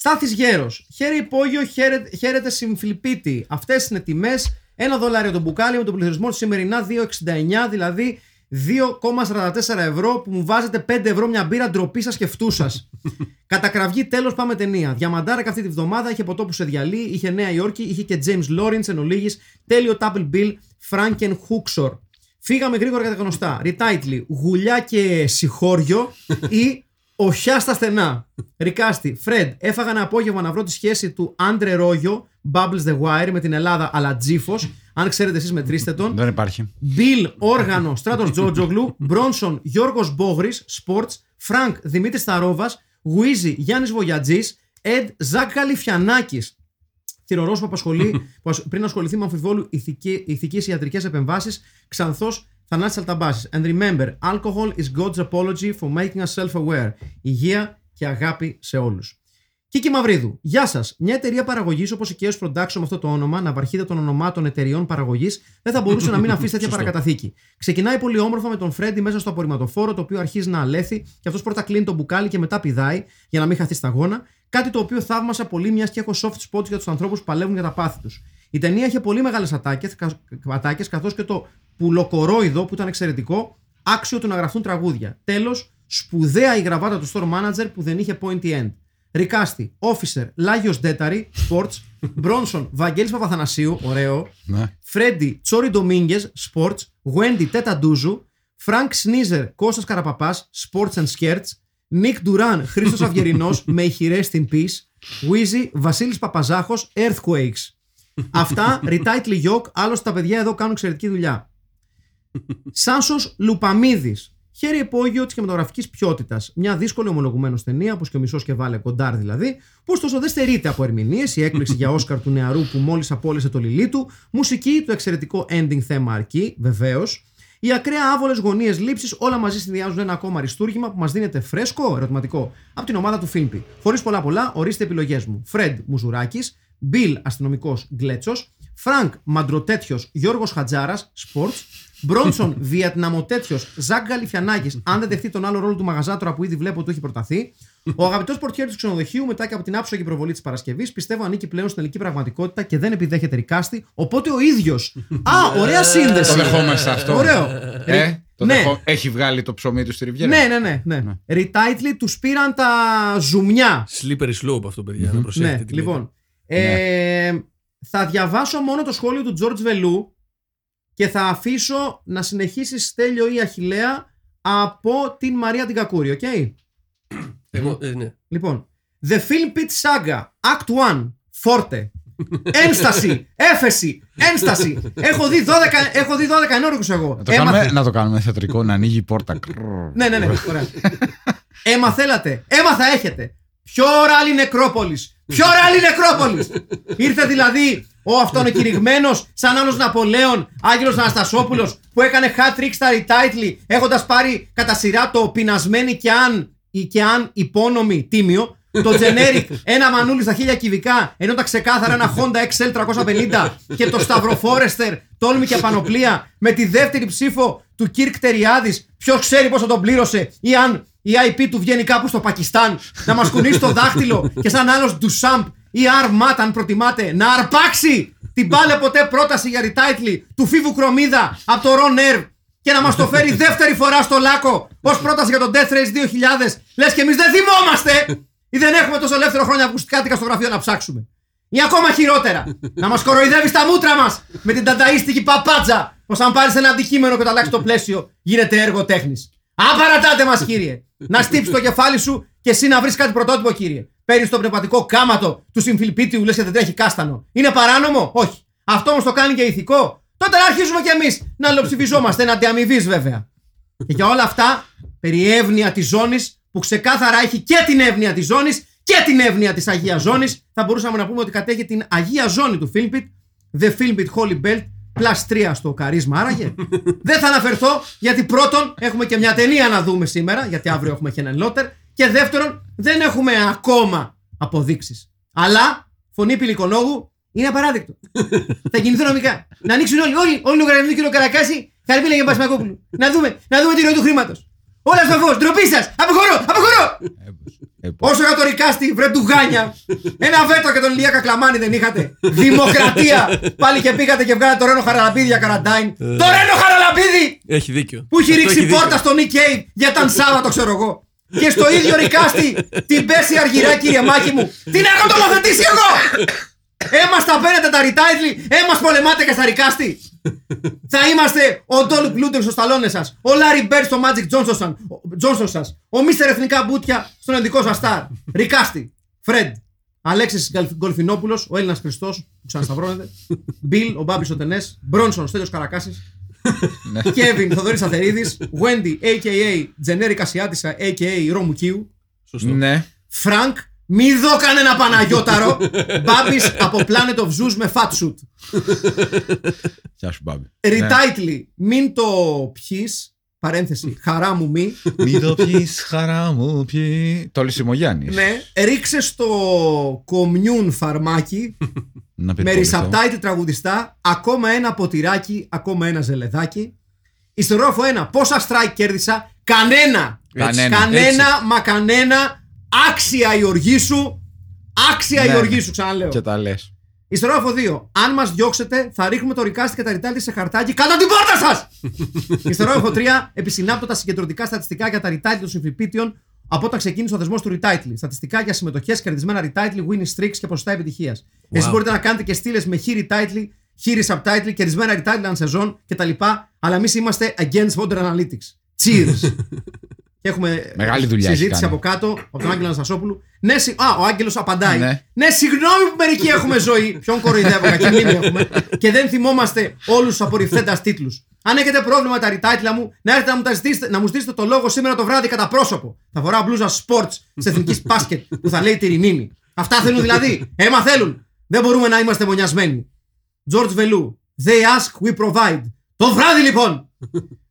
Στάθης Γέρος. Χέρι υπόγειο, χαίρε- χαίρετε συμφιλπίτη. Αυτές είναι τιμές. Ένα δολάριο το μπουκάλι με τον πληθωρισμό του σημερινά 2,69, δηλαδή 2,44 ευρώ που μου βάζετε 5 ευρώ μια μπύρα ντροπή σας και φτού σας. Κατακραυγή τέλος πάμε ταινία. Διαμαντάρακα αυτή τη βδομάδα είχε ποτό που σε διαλύει, είχε Νέα Υόρκη, είχε και James Lawrence εν ολίγης, τέλειο Double Bill, Franken Hooksor. Φύγαμε γρήγορα για τα γνωστά. Retitle, Γουλιά και Συγχώριο ή Οχιά στα στενά. Ρικάστη, Φρεντ, έφαγα ένα απόγευμα να βρω τη σχέση του Άντρε Ρόγιο, Bubbles the Wire με την Ελλάδα, αλλά τζίφος. Αν ξέρετε εσείς, μετρήστε τον. Δεν υπάρχει. Μπιλ Όργανο, Στράτος Τζότζογλου, Μπρόνσον, Γιώργος Μπόγρης, Sports, Φρανκ Δημήτρης Ταρόβα, Γουίζη Γιάννης Βογιατζή, Εντ Ζακ Γαλιφιανάκη. Θηρορό που απασχολεί, που ασ- πριν ασχοληθεί με αμφιβόλου ηθική, ηθικές ιατρικές επεμβάσεις, ξανθός Θανάσης Αλταμπάσης. And remember, alcohol is God's apology for making us self-aware. Υγεία και αγάπη σε όλους. Κίκη Μαυρίδου. Γεια σας. Μια εταιρεία παραγωγής όπως η Chaos Production με αυτό το όνομα, να βαρχείτε των ονομάτων εταιρεών παραγωγής, δεν θα μπορούσε να μην αφήσει τέτοια παρακαταθήκη. Ξεκινάει πολύ όμορφα με τον Φρέντι μέσα στο απορριμματοφόρο, το οποίο αρχίζει να αλέθει και αυτός πρώτα κλείνει το μπουκάλι και μετά πηδάει για να μην χαθεί σταγόνα. Κάτι το οποίο θαύμασα πολύ, μιας και έχω soft spots για τους ανθρώπους που παλεύουν για τα πάθη τους. Η ταινία είχε πολύ μεγάλες ατάκες, καθώς και το πουλοκορόιδο που ήταν εξαιρετικό, άξιο του να γραφτούν τραγούδια. Τέλος, σπουδαία η γραβάτα του store manager που δεν είχε pointy end. Ρικάστη, Officer, Λάγιος Ντέταρη, Sports, Μπρόνσον, Βαγγέλης Παπαθανασίου, ωραίο. Ναι. Φρέντι, Τσόρι Ντομίνγκες, Sports, Γουέντι Τέτα Ντούζου, Φρανκ Σνίζερ, Κώστας Καραπαπάς, Sports and Skirts, Νίκ Ντουράν, Χρήστος Αυγερινός, με ηχηρές στην Peace, Wheezy, Βασίλης Παπαζάχος, Earthquakes. Αυτά, Retitle Yoke, άλλωστε τα παιδιά εδώ κάνουν εξαιρετική δουλειά. Σάσο Λουπαμίδης. Χέρι υπόγειο της κινηματογραφικής ποιότητας. Μια δύσκολη ομολογουμένως ταινία, όπως και ο μισός και βάλε κοντάρ δηλαδή, που ωστόσο δεν στερείται από ερμηνείες, η έκπληξη για Όσκαρ του νεαρού που μόλις απόλυσε το λιλί του, μουσική, το εξαιρετικό ending θέμα αρκεί, βεβαίως. Οι ακραία άβολες γωνίες λήψης όλα μαζί συνδυάζουν ένα ακόμα αριστούργημα που μας δίνεται φρέσκο, ερωτηματικό, από την ομάδα του Φίλμπι. Χωρίς πολλά πολλά, ορίστε επιλογές μου. Φρεντ Μουζουράκη, Μπιλ αστυνομικός Γκλέτσος, Φρανκ Μαντροτέτιος Γιώργος Χατζάρας, Sports, Μπρόνσον Βιετναμοτέτιος Ζακ Γαλιφιανάκης, αν δεν δεχτεί τον άλλο ρόλο του μαγαζάτορα που ήδη βλέπω του έχει προταθεί. Ο αγαπητός πορτιέρ του ξενοδοχείου, μετά και από την άψογη προβολή της Παρασκευής, πιστεύω ανήκει πλέον στην ελληνική πραγματικότητα και δεν επιδέχεται ρικάστη. Οπότε ο ίδιος. Α, ωραία σύνδεση. Το δεχόμαστε αυτό. Ωραίο. Ε, το ναι. δεχό- Έχει βγάλει το ψωμί του στη Ριβιέρα. Ναι, ναι, ναι. ναι. Retitle τους πήραν τα ζουμιά. Slippery slope αυτό, παιδιά. Να προσέχετε. Ναι, τι λοιπόν. Ε, θα διαβάσω μόνο το σχόλιο του George Βελού και θα αφήσω να συνεχίσει Στέλιο ή Αχιλέα από την Μαρία την Κακούρη, οκ; λέτε. Εγώ, ε, ναι. Λοιπόν, The Film Pit Saga, Act 1, Forte. Ένσταση, έφεση, ένσταση. Έχω δει 12, έχω δει 12 ενόρικους εγώ. Να το, Έμαθε. κάνουμε, να το κάνουμε θεατρικό, να ανοίγει η πόρτα. Ναι, ναι, ναι. Ωραία. Έμα θέλατε. Έμα θα έχετε. Ποιο ράλι νεκρόπολης; Ποιο ράλι νεκρόπολης; Ήρθε δηλαδή ο αυτόν ο κηρυγμένος σαν άλλο Ναπολέον, Άγγελος Αναστασόπουλος, που έκανε hat trick στα retitle, έχοντας πάρει κατά σειρά το πεινασμένη και αν, ή και αν υπόνομη τίμιο, το generic ένα μανούλι στα χίλια κυβικά, ενώ τα ξεκάθαρα ένα Honda XL 350 και το Σταυρο Forester, τόλμη και πανοπλία, με τη δεύτερη ψήφο του Κίρκ Τεριάδης, ποιος ξέρει πόσο τον πλήρωσε, ή αν η IP του βγαίνει κάπου στο Πακιστάν, να μας κουνήσει το δάχτυλο και σαν άλλος Ντουσάμπ ή Αρμάτ αν προτιμάτε, να αρπάξει την πάλε ποτέ πρόταση για retitle του Φίβου Κρομίδα από το Ron Air και να μας το φέρει δεύτερη φορά στο Λάκο ως πρόταση για το Death Race 2000. Λες και εμείς δεν θυμόμαστε ή δεν έχουμε τόσο ελεύθερο χρόνια ακουστικά στο γραφείο να ψάξουμε. Ή ακόμα χειρότερα, να μας κοροϊδεύει τα μούτρα μας με την τανταίστικη παπάτζα. Πως αν πάρεις ένα αντικείμενο και το αλλάξεις το πλαίσιο, γίνεται έργο τέχνης. Απαρατάτε μας, κύριε! Να στύψει το κεφάλι σου και εσύ να βρεις κάτι πρωτότυπο, κύριε. Παίρνεις το πνευματικό κάματο του συμφιλπίτιου, λες και δεν τρέχει κάστανο. Είναι παράνομο, όχι. Αυτό όμως το κάνει και ηθικό; Τότε να αρχίζουμε κι εμείς να αλλοψηφιζόμαστε, να αντιαμοιβή βέβαια. Και για όλα αυτά, περί εύνοια της ζώνης, που ξεκάθαρα έχει και την εύνοια της ζώνης και την εύνοια της Αγίας Ζώνης, θα μπορούσαμε να πούμε ότι κατέχει την Αγία Ζώνη του Filmpit, The Filmpit Holy Belt, plus 3 στο καρίσμα, άραγε. Δεν θα αναφερθώ, γιατί πρώτον έχουμε και μια ταινία να δούμε σήμερα, γιατί αύριο έχουμε και έναν λότερ, και δεύτερον δεν έχουμε ακόμα αποδείξεις. Αλλά, φωνή πηλικονόγου, είναι απαράδεκτο. θα κινηθούν νομικά. Να ανοίξουν όλοι, όλοι, όλοι οι λογαριασμοί του κ. Καρακάση, Χαρμίλα για Μπασμακόπουλου. Να δούμε, να δούμε τη ροή του χρήματος. Όλα στο φως, ντροπή σας! Αποχωρώ! Αποχωρώ! Ε, πω. Όσο για το ρικάστη, βρε του γάνια. Ένα βέτο και τον Ηλία Κακλαμάνη δεν είχατε. Δημοκρατία! Πάλι και πήγατε και βγάλατε το Ρένο Χαραλαμπίδη για καραντάιν. το Ρένο Χαραλαμπίδη! Έχει δίκιο. Που έχει Αυτό ρίξει δίκιο. πόρτα στον Nick Cave για ήταν Σάββατο, ξέρω εγώ. Και στο ίδιο ρικάστη την πέσει αργυρά, κύριε Μάκη μου. Την έχω τοποθετήσει εγώ! Έμα τα παίρνετε τα ριτάιτλι, έμας πολεμάτε και στα ρικάστη. Θα είμαστε ο Ντόλου Πλούντερ στο σταλόνε σας, ο Λάρι Μπέρ στο Magic Johnson, Johnson σας, ο Μίστερ Εθνικά Μπούτια στον ενδικό σας στάρ. Ρικάστη, Φρεντ, Αλέξης Γκολφινόπουλος, ο Έλληνας Χριστός που ξανασταυρώνεται, Μπιλ, ο Μπάμπης ο Τενές, Μπρόνσον, ο Στέλιος Καρακάσης, Κέβιν, Θοδωρής Αθερίδης, Wendy, a.k.a. Τζενέρη Ασιάτισα, a.k.a. Ρόμου Κίου, Σωστό. Ναι. Φρανκ, μη δω κανένα Παναγιώταρο, Μπάμπης από Planet of Zeus με fat suit. Γεια σου, Μπάμπη. Retitle, μην το πιεις, παρένθεση, χαρά μου μη. Μη το πεις χαρά μου πει. Το Λυσιμογιάννης. ναι, ρίξε στο κομιούν φαρμάκι Να με περιποληθώ. ρισαπτάιτη τραγουδιστά, ακόμα ένα ποτηράκι, ακόμα ένα ζελεδάκι. Ιστερόφο 1. Πόσα strike κέρδισα, κανένα. Κανένα. Κανένα, μα κανένα. Άξια η οργή σου. Άξια η Ναι, οργή ναι. σου, ξαναλέω. Και τα λες. Ιστερόφο 2. Αν μας διώξετε, θα ρίχνουμε το ρικάστη και τα ρητάλτη σε χαρτάκι κάτω από την πόρτα σας! Ιστερόφο 3. Επισυνάπτω τα συγκεντρωτικά στατιστικά για τα ρητάλτη των συμφιπίτιων από όταν ξεκίνησε ο δεσμό του ρητάιτλι. Στατιστικά για συμμετοχές, κερδισμένα ρητάιτλι, winning streaks και ποσοστά επιτυχίας. Εσείς μπορείτε να κάνετε και στήλες με χείρι ρητάιτλι, χείρι subtitle, κερδισμένα ρητάιτλι αν σεζόν κτλ. Αλλά εμείς είμαστε against modern analytics. Cheers! Και έχουμε Μεγάλη δουλειά έχει συζήτηση κάνει. από κάτω από τον Άγγελο Αναστασόπουλου. Ναι, συ- Α, ο Άγγελος απαντάει. Ναι. Ναι. συγγνώμη που μερικοί έχουμε ζωή. Ποιον κοροϊδεύω, κακή μνήμη έχουμε. Και δεν θυμόμαστε όλους τους απορριφθέντας τίτλους. Αν έχετε πρόβλημα με τα ρητάτλα μου, να έρθετε να μου, τα ζητήσετε, να μου ζητήσετε το λόγο σήμερα το βράδυ κατά πρόσωπο. Θα φοράω μπλούζα sports της εθνικής μπάσκετ που θα λέει Τυρινίνη. Αυτά θέλουν δηλαδή. Έμα θέλουν. Δεν μπορούμε να είμαστε μονιασμένοι. George Βελού. They ask, we provide. Το βράδυ λοιπόν!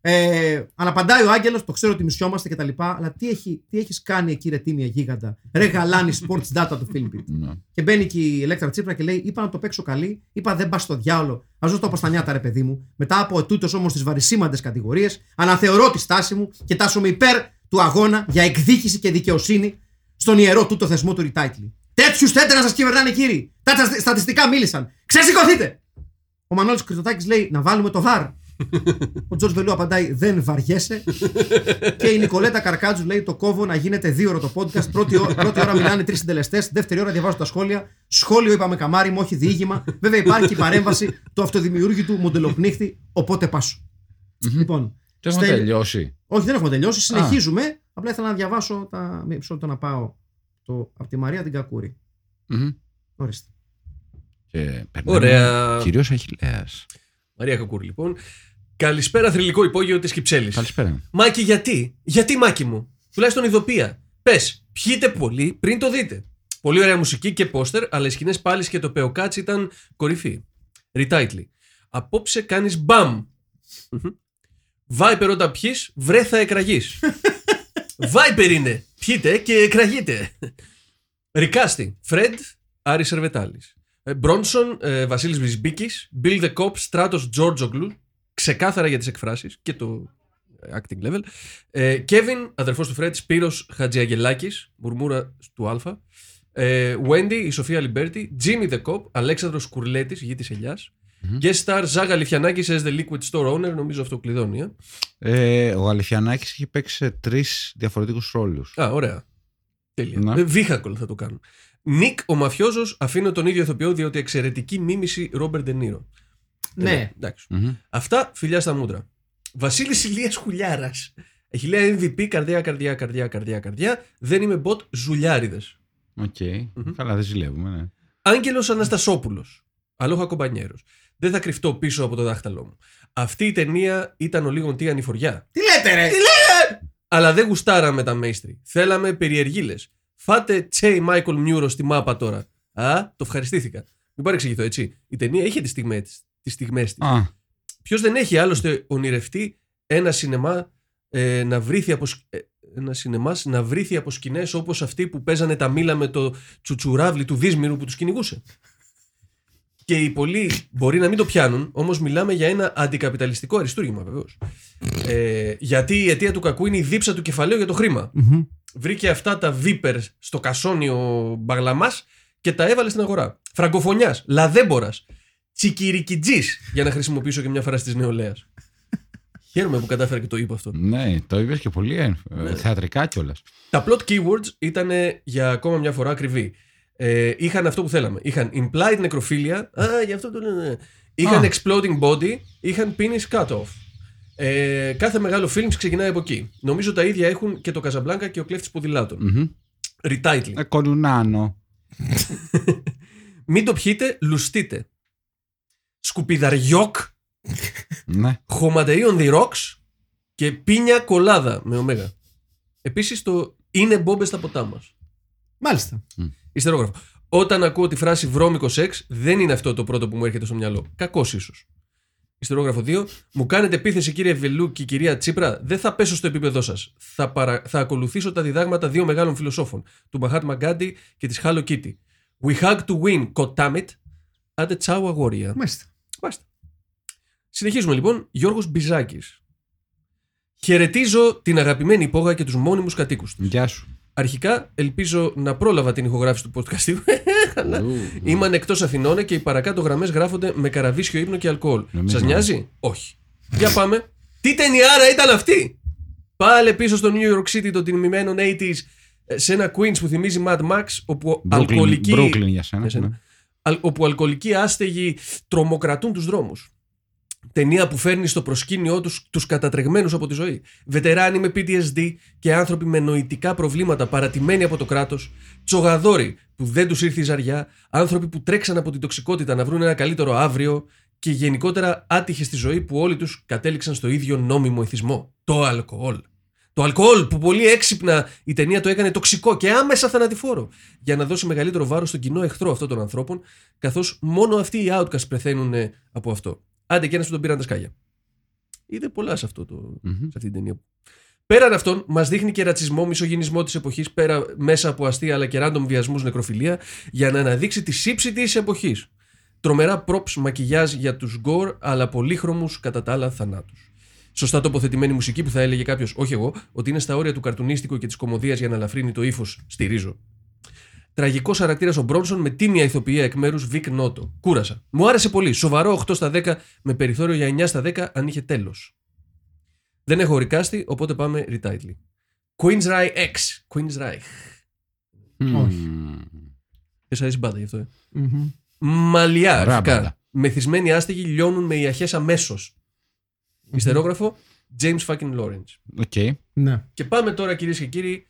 Ε, αναπαντάει ο Άγγελος, το ξέρω ότι μισιόμαστε κτλ. Αλλά τι, έχει, τι έχεις κάνει εκεί, ρε τίμια γίγαντα; Ρε γαλάνη sports data του Φίλιππιτ. Ναι. Και μπαίνει και η Ελέκτρα Τσίπρα και λέει: Είπα να το παίξω καλή, είπα δεν πας στο διάολο. Α δώσω το από στα νιάτα, ρε παιδί μου. Μετά από ετούτος όμως τις βαρισίμαντες κατηγορίες, αναθεωρώ τη στάση μου και τάσομαι υπέρ του αγώνα για εκδίκηση και δικαιοσύνη στον ιερό τούτο θεσμό του Ριτάιτλι. Τέτοιους θέτε να σας κυβερνάνε, κύριοι. Τα τσα- στατιστικά μίλησαν. Ξεσηκωθείτε! Ο Μανώλης Κρυστοτάκη λέει: Να βάλουμε το βαρ. Ο Τζορτ Βελού απαντάει: Δεν βαριέσαι. και η Νικολέτα Καρκάτζου λέει: Το κόβω να γίνεται δύο ώρο το podcast. Πρώτη, ω- πρώτη ώρα μιλάνε τρεις συντελεστές. Δεύτερη ώρα διαβάζω τα σχόλια. Σχόλιο είπαμε καμάρι μου, όχι διήγημα. Βέβαια υπάρχει και η παρέμβαση του αυτοδημιούργητου μοντελοπνίχτη. Οπότε πάσω. Λοιπόν, Και έχουμε Στέλιο- τελειώσει. όχι, δεν έχουμε τελειώσει. Συνεχίζουμε. Απλά ήθελα να διαβάσω τα. Μισό λεπτό να πάω το... από τη Μαρία την Κακούρη. Μμμ. Ορίστε. Και περνάμε Ωραία. Κυρίως Αχιλέας. Μαρία Κακούρη, λοιπόν. Καλησπέρα, θρηλυκό υπόγειο της Κυψέλης. Καλησπέρα. Μάκη, γιατί; Γιατί, Μάκη μου; Τουλάχιστον ειδοποία. Πες, πιείτε πολύ πριν το δείτε; Πολύ ωραία μουσική και πόστερ, αλλά οι σκηνές πάλι και το πεοκάτσι ήταν κορυφή. Ριτάιτλι. Απόψε κάνεις μπαμ. Μμμ. Βάιπερ όταν πιεις, βρε θα εκραγείς. Βάιπερ είναι. Πιείτε και εκραγείτε. Ρικάστη. Φρεντ, Άρης Σερβετάλη. Μπρόνσον, ε, Βασίλης Βυσμπίκη. Bill the Cop, Στράτος Τζόρτζογλου. Ξεκάθαρα για τις εκφράσεις και το ε, acting level. Ε, Κέβιν, αδερφός του Φρέντ, Σπύρος Χατζιαγελάκης, μουρμούρα του Α. Ε, Wendy, η Σοφία Λιμπέρτη, Jimmy the Cop, Αλέξανδρος Κουρλέτης, γη της ελιάς. Guest star Ζάγα Λιφιανάκης as the liquor store owner, νομίζω αυτό κλειδώνει. ε. Ε, ο Αλεφιανάκης έχει παίξει σε τρεις διαφορετικούς ρόλους. Α, ωραία. Τέλεια. Να. Ε, Vehicle θα το κάνω. Νίκ, ο μαφιόζος, αφήνω τον ίδιο ηθοποιό διότι εξαιρετική μίμηση Ρόμπερ Ντενίρο. Ναι. Εντάξει. Μμμ. Αυτά φιλιά στα μούτρα. Βασίλης Ηλίας Χουλιάρας. Έχει λέει MVP, καρδιά, καρδιά, καρδιά, καρδιά, καρδιά. Δεν είμαι bot, ζουλιάριδες. Οκ. Καλά, δεν ζηλεύουμε, ναι. Άγγελος Αναστασόπουλος. Αλόχα κομπανιέρος. Δεν θα κρυφτώ πίσω από το δάχτυλό μου. Αυτή η ταινία ήταν ο λίγον τι ανηφοριά. Τι λέτε, ρε! Αλλά δεν γουστάραμε τα μέιστρη. Θέλαμε περιεργίλε. Φάτε Τσέι Μάικολ Μιούρος στη μάπα τώρα. Α, το ευχαριστήθηκα. Μην παρεξηγηθώ έτσι. Η ταινία είχε τις στιγμές τις στιγμές της. Α, Ποιος δεν έχει άλλωστε ονειρευτεί ένα σινεμά ε, να βρήθει από, σκ- ε, ένα σινεμάς να βρήθει από σκηνές όπως αυτή που παίζανε τα μήλα με το τσουτσουράβλι του Δίσμηρου που τους κυνηγούσε. Και οι πολλοί μπορεί να μην το πιάνουν, όμως μιλάμε για ένα αντικαπιταλιστικό αριστούργημα βεβαίως. Ε, γιατί η αιτία του κακού είναι η δίψα του κεφαλαίου για το χρήμα. Βρήκε αυτά τα βίπερ στο κασόνι ο Μπαγλαμά και τα έβαλε στην αγορά. Φραγκοφωνιάς, λαδέμπορας, τσικυρικιτζής, για να χρησιμοποιήσω και μια φράση της νεολαίας. Χαίρομαι που κατάφερα και το είπα αυτό. ναι, το είπες και πολύ ε, Ναι. θεατρικά κιόλας. Τα plot keywords ήταν για ακόμα μια φορά ακριβή. Ε, είχαν αυτό που θέλαμε. Είχαν implied necrophilia. Α, γι' αυτό το λένε. Είχαν Α. exploding body. Είχαν penis cut-off. Ε, κάθε μεγάλο φιλμ ξεκινάει από εκεί. Νομίζω τα ίδια έχουν και το Casablanca και ο κλέφτης ποδηλάτων. Retitling. Ε, κονουνάνο. Μην το πιείτε, λουστείτε. Σκουπιδαριόκ, Ναι. χωματερή on the rocks και πίνια κολάδα με ωμέγα. Επίσης το είναι μπόμπες στα ποτά μας. Μάλιστα. Ιστερόγραφο. Όταν ακούω τη φράση βρώμικος σεξ, δεν είναι αυτό το πρώτο που μου έρχεται στο μυαλό. Κακός ίσως. Ιστορόγραφο 2. Μου κάνετε επίθεση, κύριε Βελού και κυρία Τσίπρα. Δεν θα πέσω στο επίπεδό σας. Θα, παρα... θα ακολουθήσω τα διδάγματα δύο μεγάλων φιλοσόφων, του Μαχάτ Γκάντι και της Hello Kitty. We hug to win, Kotamit. Άντε τσάου αγόρια. Μάλιστα. Μάλιστα. Συνεχίζουμε λοιπόν. Γιώργος Μπιζάκης. Χαιρετίζω την αγαπημένη υπόγα και τους μόνιμους κατοίκους του. Γεια σου. Αρχικά, ελπίζω να πρόλαβα την ηχογράφηση του podcast. Αλλά Είμαι εκτός Αθηνών και οι παρακάτω γραμμές γράφονται με καραβίσιο ύπνο και αλκοόλ. Νομίζω. Σας νοιάζει; Όχι. Για πάμε. Τι ταινιάρα ήταν αυτή! Πάλε πίσω στο New York City των τιμημένων 80s ε, σε ένα Queens που θυμίζει Mad Max όπου Brooklyn, αλκοολικοί, Brooklyn για σένα. Για σένα. ναι. Αλ- όπου αλκοολικοί άστεγοι τρομοκρατούν τους δρόμους. Ταινία που φέρνει στο προσκήνιό τους τους κατατρεγμένους από τη ζωή. Βετεράνοι με PTSD και άνθρωποι με νοητικά προβλήματα παρατημένοι από το κράτος. Τσογαδόροι που δεν τους ήρθε η ζαριά. Άνθρωποι που τρέξαν από την τοξικότητα να βρουν ένα καλύτερο αύριο. Και γενικότερα άτυχες στη ζωή που όλοι τους κατέληξαν στο ίδιο νόμιμο εθισμό. Το αλκοόλ. Το αλκοόλ που πολύ έξυπνα η ταινία το έκανε τοξικό και άμεσα θανατηφόρο για να δώσει μεγαλύτερο βάρος στον κοινό εχθρό αυτών των ανθρώπων καθώς μόνο αυτοί οι outcasts πεθαίνουν ε, από αυτό. Άντε και ένας που τον πήραν τα σκάλια. Είδε πολλά σε, αυτό το, Μμμ. σε αυτή την ταινία. Πέραν αυτών, μας δείχνει και ρατσισμό, μισογενισμό της εποχής πέρα μέσα από αστεία αλλά και random βιασμούς νεκροφιλία για να αναδείξει τη σύψη της εποχής. Τρομερά props μακιγιάζ για τους γκορ, αλλά πολύχρωμους κατά τα άλλα θανάτους. Σωστά τοποθετημένη μουσική που θα έλεγε κάποιος, όχι εγώ, ότι είναι στα όρια του καρτουνίστικου και της κομμωδίας για να ελαφρύνει το ύφος. Στηρίζω. Τραγικός χαρακτήρας ο Μπρόνσον με τίμια ηθοποιία εκ μέρους Βικ Νότο. Κούρασα. Μου άρεσε πολύ. Σοβαρό 8 στα 10 με περιθώριο για 9 στα 10 αν είχε τέλος. Δεν έχω ρικάστη, οπότε πάμε retitle. Queen's Rye X. Queen's Rye. Όχι. Μμμ. Δεν σ' αρέσει μπάντα γι' αυτό, ε. Μμμ. Μαλλιά, Ωραία αρχικά. μπάντα. Μεθυσμένοι άστεγοι λιώνουν με ιαχές αμέσως. Ιστερόγραφο James fucking Lawrence. Οκ. Ναι. Και πάμε τώρα κυρίες και κύριοι.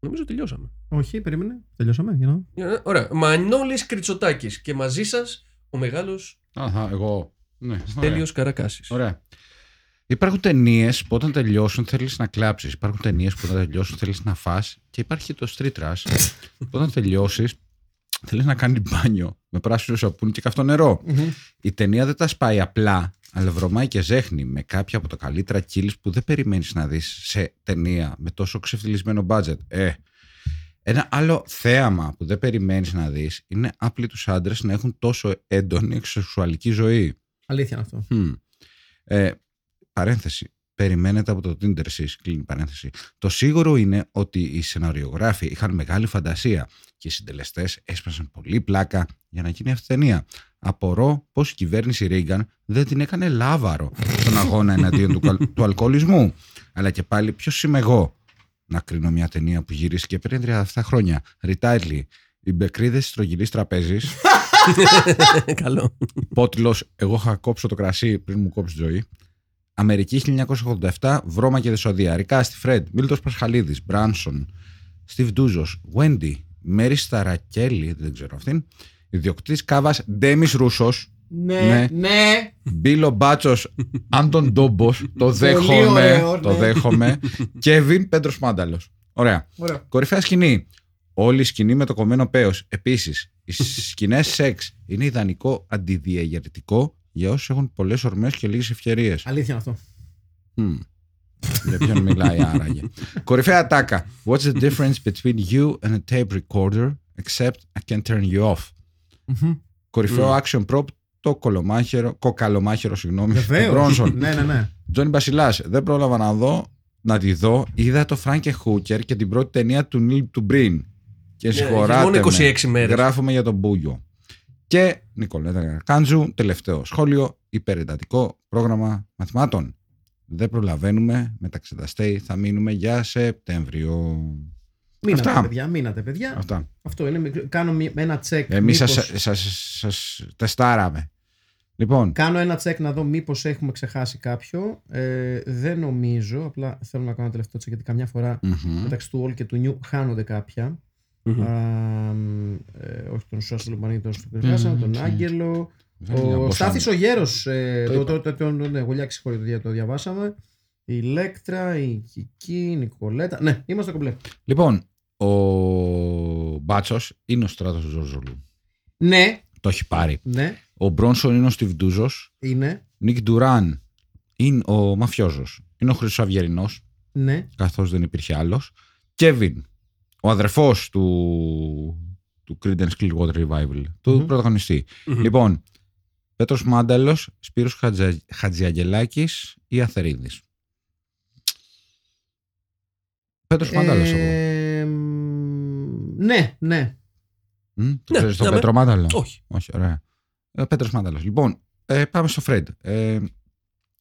Νομίζω τελειώσαμε. Όχι, περίμενε. Τελειώσαμε. Για να... δω. Ε, Ωραία. Μανώλης Κριτσοτάκης και μαζί σας ο μεγάλος Αχα, εγώ. Ναι, ωραία. Στέλιος Καρακάσης. Ωραία. Υπάρχουν ταινίες που όταν τελειώσουν θέλεις να κλάψεις. Υπάρχουν ταινίες που όταν τελειώσουν θέλεις να φας και υπάρχει το Street Trash που όταν τελειώσεις θέλεις να κάνει μπάνιο με πράσινο σαπούνι και καυτό νερό. Η ταινία δεν τα σπάει απλά, αλλά βρωμάει και ζέχνει με κάποια από τα καλύτερα kills που δεν περιμένεις να δεις σε ταινία με τόσο ξεφτυλισμένο budget. Ε, ένα άλλο θέαμα που δεν περιμένεις να δεις είναι άπλητου άντρες να έχουν τόσο έντονη σεξουαλική ζωή. Αλήθεια είναι αυτό. Μμ. Ε, παρένθεση. Περιμένετε από το Tinder εσείς, κλείνει η παρένθεση. Το σίγουρο είναι ότι οι σεναριογράφοι είχαν μεγάλη φαντασία και οι συντελεστές έσπασαν πολύ πλάκα για να γίνει αυτή η ταινία. Απορώ πως η κυβέρνηση Ρίγκαν δεν την έκανε λάβαρο στον αγώνα εναντίον του, καλ- του αλκοολισμού. Αλλά και πάλι ποιος είμαι εγώ να κρίνω μια ταινία που γυρίστηκε πριν 37 χρόνια; Ριτάιτλι, οι μπεκρίδες της στρογγυλής τραπέζης Καλό. Πότιλο, εγώ είχα κόψω το κρασί πριν μου κόψει τη ζωή. Αμερική 1987, Βρώμα και Δεσοδεία. Ρικάστη, Φρεντ, Μίλτος Πασχαλίδης, Μπράνσον, Στιβ Ντούζος, Βέντι, Μέρι Σταρακέλη, δεν ξέρω αυτήν. Ιδιοκτήτης Κάβας, Ντέμις Ρούσος, Ναι, Ναι. ναι. Μπίλο Μπάτσος, Άντων Ντόμπος, το Πολύ δέχομαι. ωραίο, Το ναι. δέχομαι. Κέβιν Πέντρο Μάνταλος. Ωραία. Ωραία. Κορυφαία σκηνή. Όλη η σκηνή με το κομμένο πέος. Επίσης, οι σκηνές σεξ είναι ιδανικό αντιδιαγερτικό για όσους έχουν πολλές ορμές και λίγες ευκαιρίες. Αλήθεια είναι αυτό. Για ποιον μιλάει άραγε. Κορυφαία ατάκα. What's the difference between you and a tape recorder except I can turn you off; Κορυφαίο action prop το κολομάχερο, κοκαλομάχερο, συγγνώμη, του Βεβαίως. Bronson. ναι, ναι, ναι. Τζόνι Μπασιλάς. Δεν πρόλαβα να δω, να τη δω. Είδα το Φράγκε Χούκερ και την πρώτη ταινία του Νίλ του Μπριν. Και Ναι, συγχωράτε μόνο 26 με. μέρες. Γράφουμε για τον Μπούγιο. Και Νικολέτα Κάντζου, τελευταίο σχόλιο. Υπερεντατικό πρόγραμμα μαθημάτων. Δεν προλαβαίνουμε. Με τα εξεταστέη θα μείνουμε για Σεπτέμβριο. Μείνατε, Αυτά. παιδιά. Μείνατε, παιδιά. Αυτά. Αυτό είναι. μικρό- Κάνω μια- ένα τσεκ. Εμείς μήπως- σας, σας, σας τεστάραμε. Λοιπόν, Κάνω ένα τσεκ να δω μήπως έχουμε ξεχάσει κάποιο. Ε, δεν νομίζω. Απλά θέλω να κάνω ένα τελευταίο τσεκ γιατί καμιά φορά μμμ. μεταξύ του All και του New χάνονται κάποια. Μμμ. Α, ε, όχι τον Σώστα Λομπανίτο που ξεχάσαμε, τον Άγγελο. Δεν είναι Ο από Στάθης σαν- ο Γέρος, ε, Το το, είπα. το, το, το, ναι, Γουλιάκη, συγχωρείτε, το, δια- το διαβάσαμε. Η Λέκτρα, η Κική, η Νικολέτα. Ναι, είμαστε κομπλέ. Λοιπόν, ο Μπάτσος είναι ο στράτος του Ζορζολού. Ναι, Το έχει πάρει. ναι. Ο Μπρόνσον είναι ο Στιβ Ντούζος. Είναι. Νίκ Ντουράν είναι ο μαφιόζος. Είναι ο Χρυσοαυγερινός, Ναι. καθώς δεν υπήρχε άλλος. Κέβιν, ο αδερφός του, του Creedence Clearwater Revival, του Μμμ. πρωταγωνιστή. Μμμ. Λοιπόν, Πέτρος Μάνταλος, Σπύρος Χατζα... Χατζιαγγελάκης ή Αθερίδης. Πέτρος Μάνταλος εγώ. Ε, μ, ναι, ναι. Μμ, Το ναι, ξέρεις τον ναι, Πέτρο Μάνταλο; Όχι. Όχι, ωραία. Ε, Πέτρος Μάνταλος. Λοιπόν, ε, πάμε στο Φρέντ. Ε,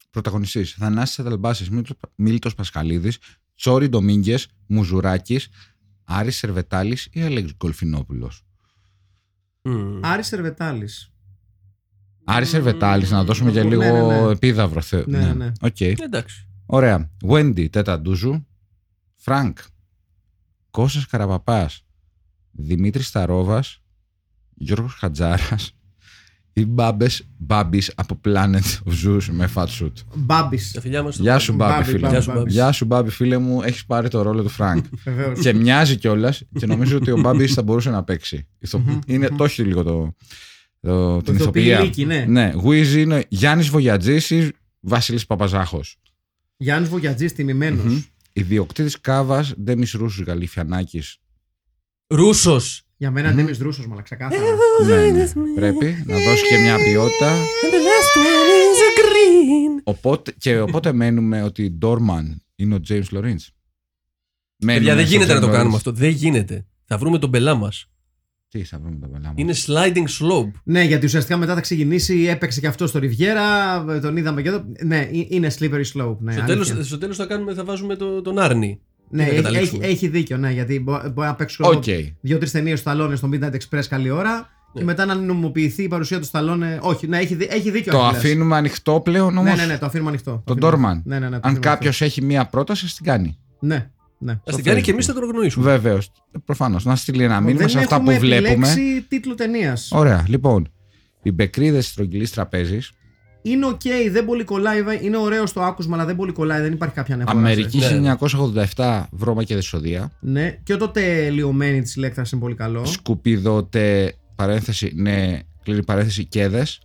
πρωταγωνιστής. Θανάσης Αταλμπάσης, Μίλτος, Μίλτος Πασχαλίδης, Τσόρι Ντομίγκες, Μουζουράκης, Άρης Σερβετάλης ή Αλέξης Γκολφινόπουλος. Μμ. Άρης Σερβετάλης. Άρης Σερβετάλης, να δώσουμε για Ναι, λίγο ναι, ναι. επίδαυρο. θε- Ναι, ναι, ναι. Οκ. Εντάξει. Ωραία. Wendy Τέταντούζου, Φρανκ, Κώστας Καραπαπάς, Δημήτρης Σταρόβας, Γιώργος Χατζάρας ή Μπάμπες Μπάμπης από Planet of Zeus με fat suit. Μπάμπης. Τα φιλιά μας. Γεια σου Μπάμπη Μπάμπη, φίλε Μπάμπη, μου. Γεια σου, Μπάμπη. Γεια σου Μπάμπη φίλε μου, έχεις πάρει το ρόλο του Φρανκ. Βεβαίως. και μοιάζει κιόλας και νομίζω ότι ο Μπάμπης θα μπορούσε να παίξει. Ηθο- Μμμ, Είναι μμμ. το έχει λίγο το, το, την ηθοποιία. ηθοποιηλίκη, ναι. Ναι, Γουίζι είναι Γιάννης Βογιατζής ή Βασίλης Παπαζάχος. Γιάννης Βογιατζής τιμημένος. Μμμ. Ιδιοκτήτης Κάβας, Ντέμις Ρούσους Γαλифιανάκης. Ρούσος. Για μένα είναι Ντέμις Ρούσος, μαλα ξεκάθαρα. Ναι, ναι. Πρέπει να δώσει και μια ποιότητα. And the last one is a green. Οπότε, και οπότε μένουμε ότι Ντόρμαν είναι ο James Lawrence. Παιδιά, δεν γίνεται να το κάνουμε αυτό. Δεν γίνεται. Θα βρούμε τον μπελά μας. Τι θα βρούμε τον μπελά μας. Είναι sliding slope. Ναι, γιατί ουσιαστικά μετά θα ξεκινήσει, έπαιξε και αυτό στο Ριβιέρα, τον είδαμε και εδώ. Ναι, ε- είναι slippery slope. Ναι, στο, αλήθεια. τέλος, στο τέλος θα, κάνουμε, θα βάζουμε το, τον Άρνη. Ναι να έχει, έχει, καταλήξουμε. έχει δίκιο, ναι, γιατί μπο- μπορεί να παίξει Οκ. δύο-τρεις ταινίες στο Σταλόνε στο Midnight Express καλή ώρα και Ναι. μετά να νομιμοποιηθεί η παρουσία του Σταλόνε. Όχι, ναι, έχει, δι- έχει δίκιο. Το ο Αχιλλέας. αφήνουμε ανοιχτό πλέον όμως; Ναι, ναι, ναι, το αφήνουμε ανοιχτό. Το Τον αφήνουμε Ντόρμαν. ανοιχτό. Ναι, ναι, ναι, το Αν αφήνουμε κάποιος ανοιχτό. έχει μία πρόταση, ας την κάνει. Ναι, ναι. Α Στο την κάνει και Facebook. εμεί θα τον γνωρίσουμε. Βεβαίως. Προφανώς. Να στείλει ένα μήνυμα Δεν σε αυτά που έχουμε βλέπουμε. επιλέξει τίτλο ταινίας. Ωραία. Λοιπόν, οι μπεκρίδες της στρογγυλής τραπέζης. Είναι οκ, δεν πολύ κολλάει. Είναι ωραίο στο άκουσμα, αλλά δεν πολύ κολλάει. Δεν υπάρχει κάποια αναφορά. σε- Αμερική Ναι. 1987, βρώμα και δεσοδεία. Ναι, και το τελειωμένη της ηλέκτρα είναι πολύ καλό. Σκουπίδο τε παρένθεση, ναι, κλείνει παρένθεση κέδες.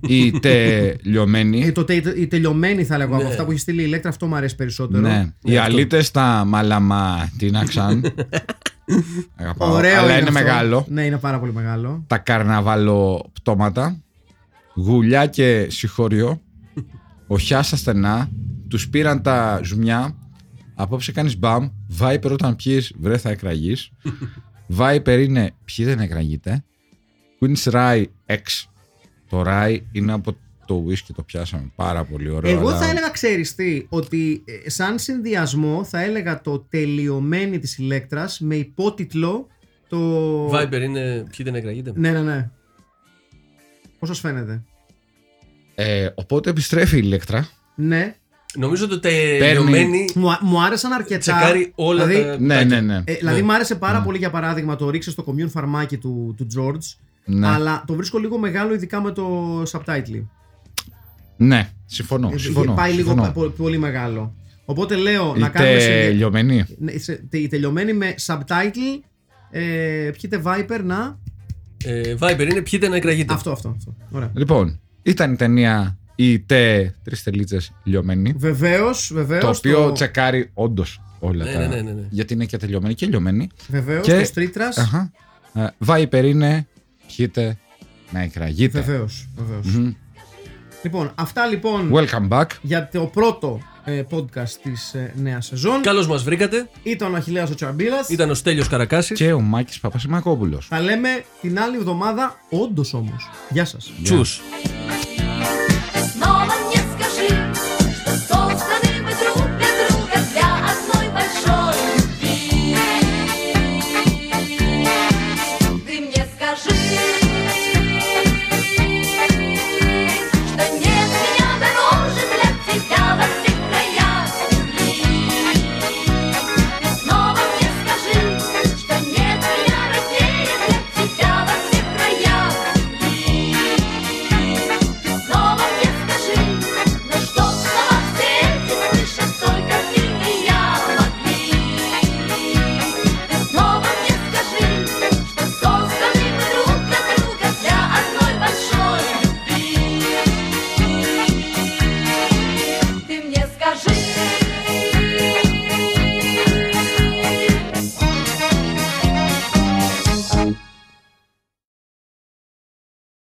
ή τε λιωμένη. Ε, το τε, η τελειωμένη θα λέγω από Ναι. αυτά που έχει στείλει η ηλέκτρα, αυτό μου αρέσει περισσότερο. Ναι. Οι αυτό. αλήτες στα μαλαμά τίναξαν. Αγαπάω. Ωραίο Αλλά είναι, αυτό. μεγάλο. Ναι, είναι πάρα πολύ μεγάλο. Τα καρναβαλοπτώματα. Γουλιά και συγχώριο. Οχιά στα στενά. Τους πήραν τα ζουμιά. Απόψε κάνεις μπαμ. Βάιπερ όταν πιει, βρε θα εκραγείς. Βάιπερ είναι ποιοι δεν εκραγείτε. Queen's Rye X. Το Rye είναι από το whisky το πιάσαμε. Πάρα πολύ ωραίο. Εγώ αλλά- θα έλεγα, ξέρεις τι, ότι ε, σαν συνδυασμό θα έλεγα το τελειωμένη της ηλέκτρας με υπότιτλο το... Viber είναι. Ποιοι δεν εκραγείτε. Ναι, ναι, ναι. Πώς σας φαίνεται; Ε, οπότε επιστρέφει η ηλέκτρα. Ναι. Νομίζω ότι τελειωμένη Μου, α- μου άρεσαν αρκετά. τσεκάρει όλα δηλαδή, τα. Ναι, κουτάκια. ναι, ναι. ε, δηλαδή Ναι. μου άρεσε πάρα πολύ για παράδειγμα το ρίξε στο commune φαρμάκι του, του George. ναι. Αλλά το βρίσκω λίγο μεγάλο, ειδικά με το subtitle. ναι, συμφωνώ. Ε, συμφωνώ Πάει λίγο συμφωνώ. πα- πο- πολύ μεγάλο. Οπότε λέω Η να κάνουμε. συνδυα- τελειωμένη. Ναι, σε- τε- η τελειωμένη με subtitle. Ε, πιείτε Viper να. Ε, Viber είναι ποιοι δεν εκραγείτε. Αυτό, αυτό. αυτό. Ωραία. Λοιπόν, ήταν η ταινία η τε τρεις τελίτσε λιωμένη. Βεβαίως, βεβαίως. Το οποίο τσεκάρει όντως όλα Ναι, τα. ναι, ναι, ναι, ναι. Γιατί είναι και τελειωμένη και λιωμένη. Βεβαίως, Και- το Στρίτρα. Αχα. Ε, Viper είναι πιείτε να εκραγείτε. Βεβαίως. Βεβαίως. Μμμ. Λοιπόν, αυτά λοιπόν Welcome back. για το πρώτο ε, podcast της ε, νέας σεζόν. Καλώς μας βρήκατε. Ήταν ο Αχιλέας ο Τσαρμπίλας. Ήταν ο Στέλιος Καρακάσης. Και ο Μάκης Παπασημακόπουλος. Θα λέμε την άλλη εβδομάδα, όντως όμως. Γεια σας. Τσους.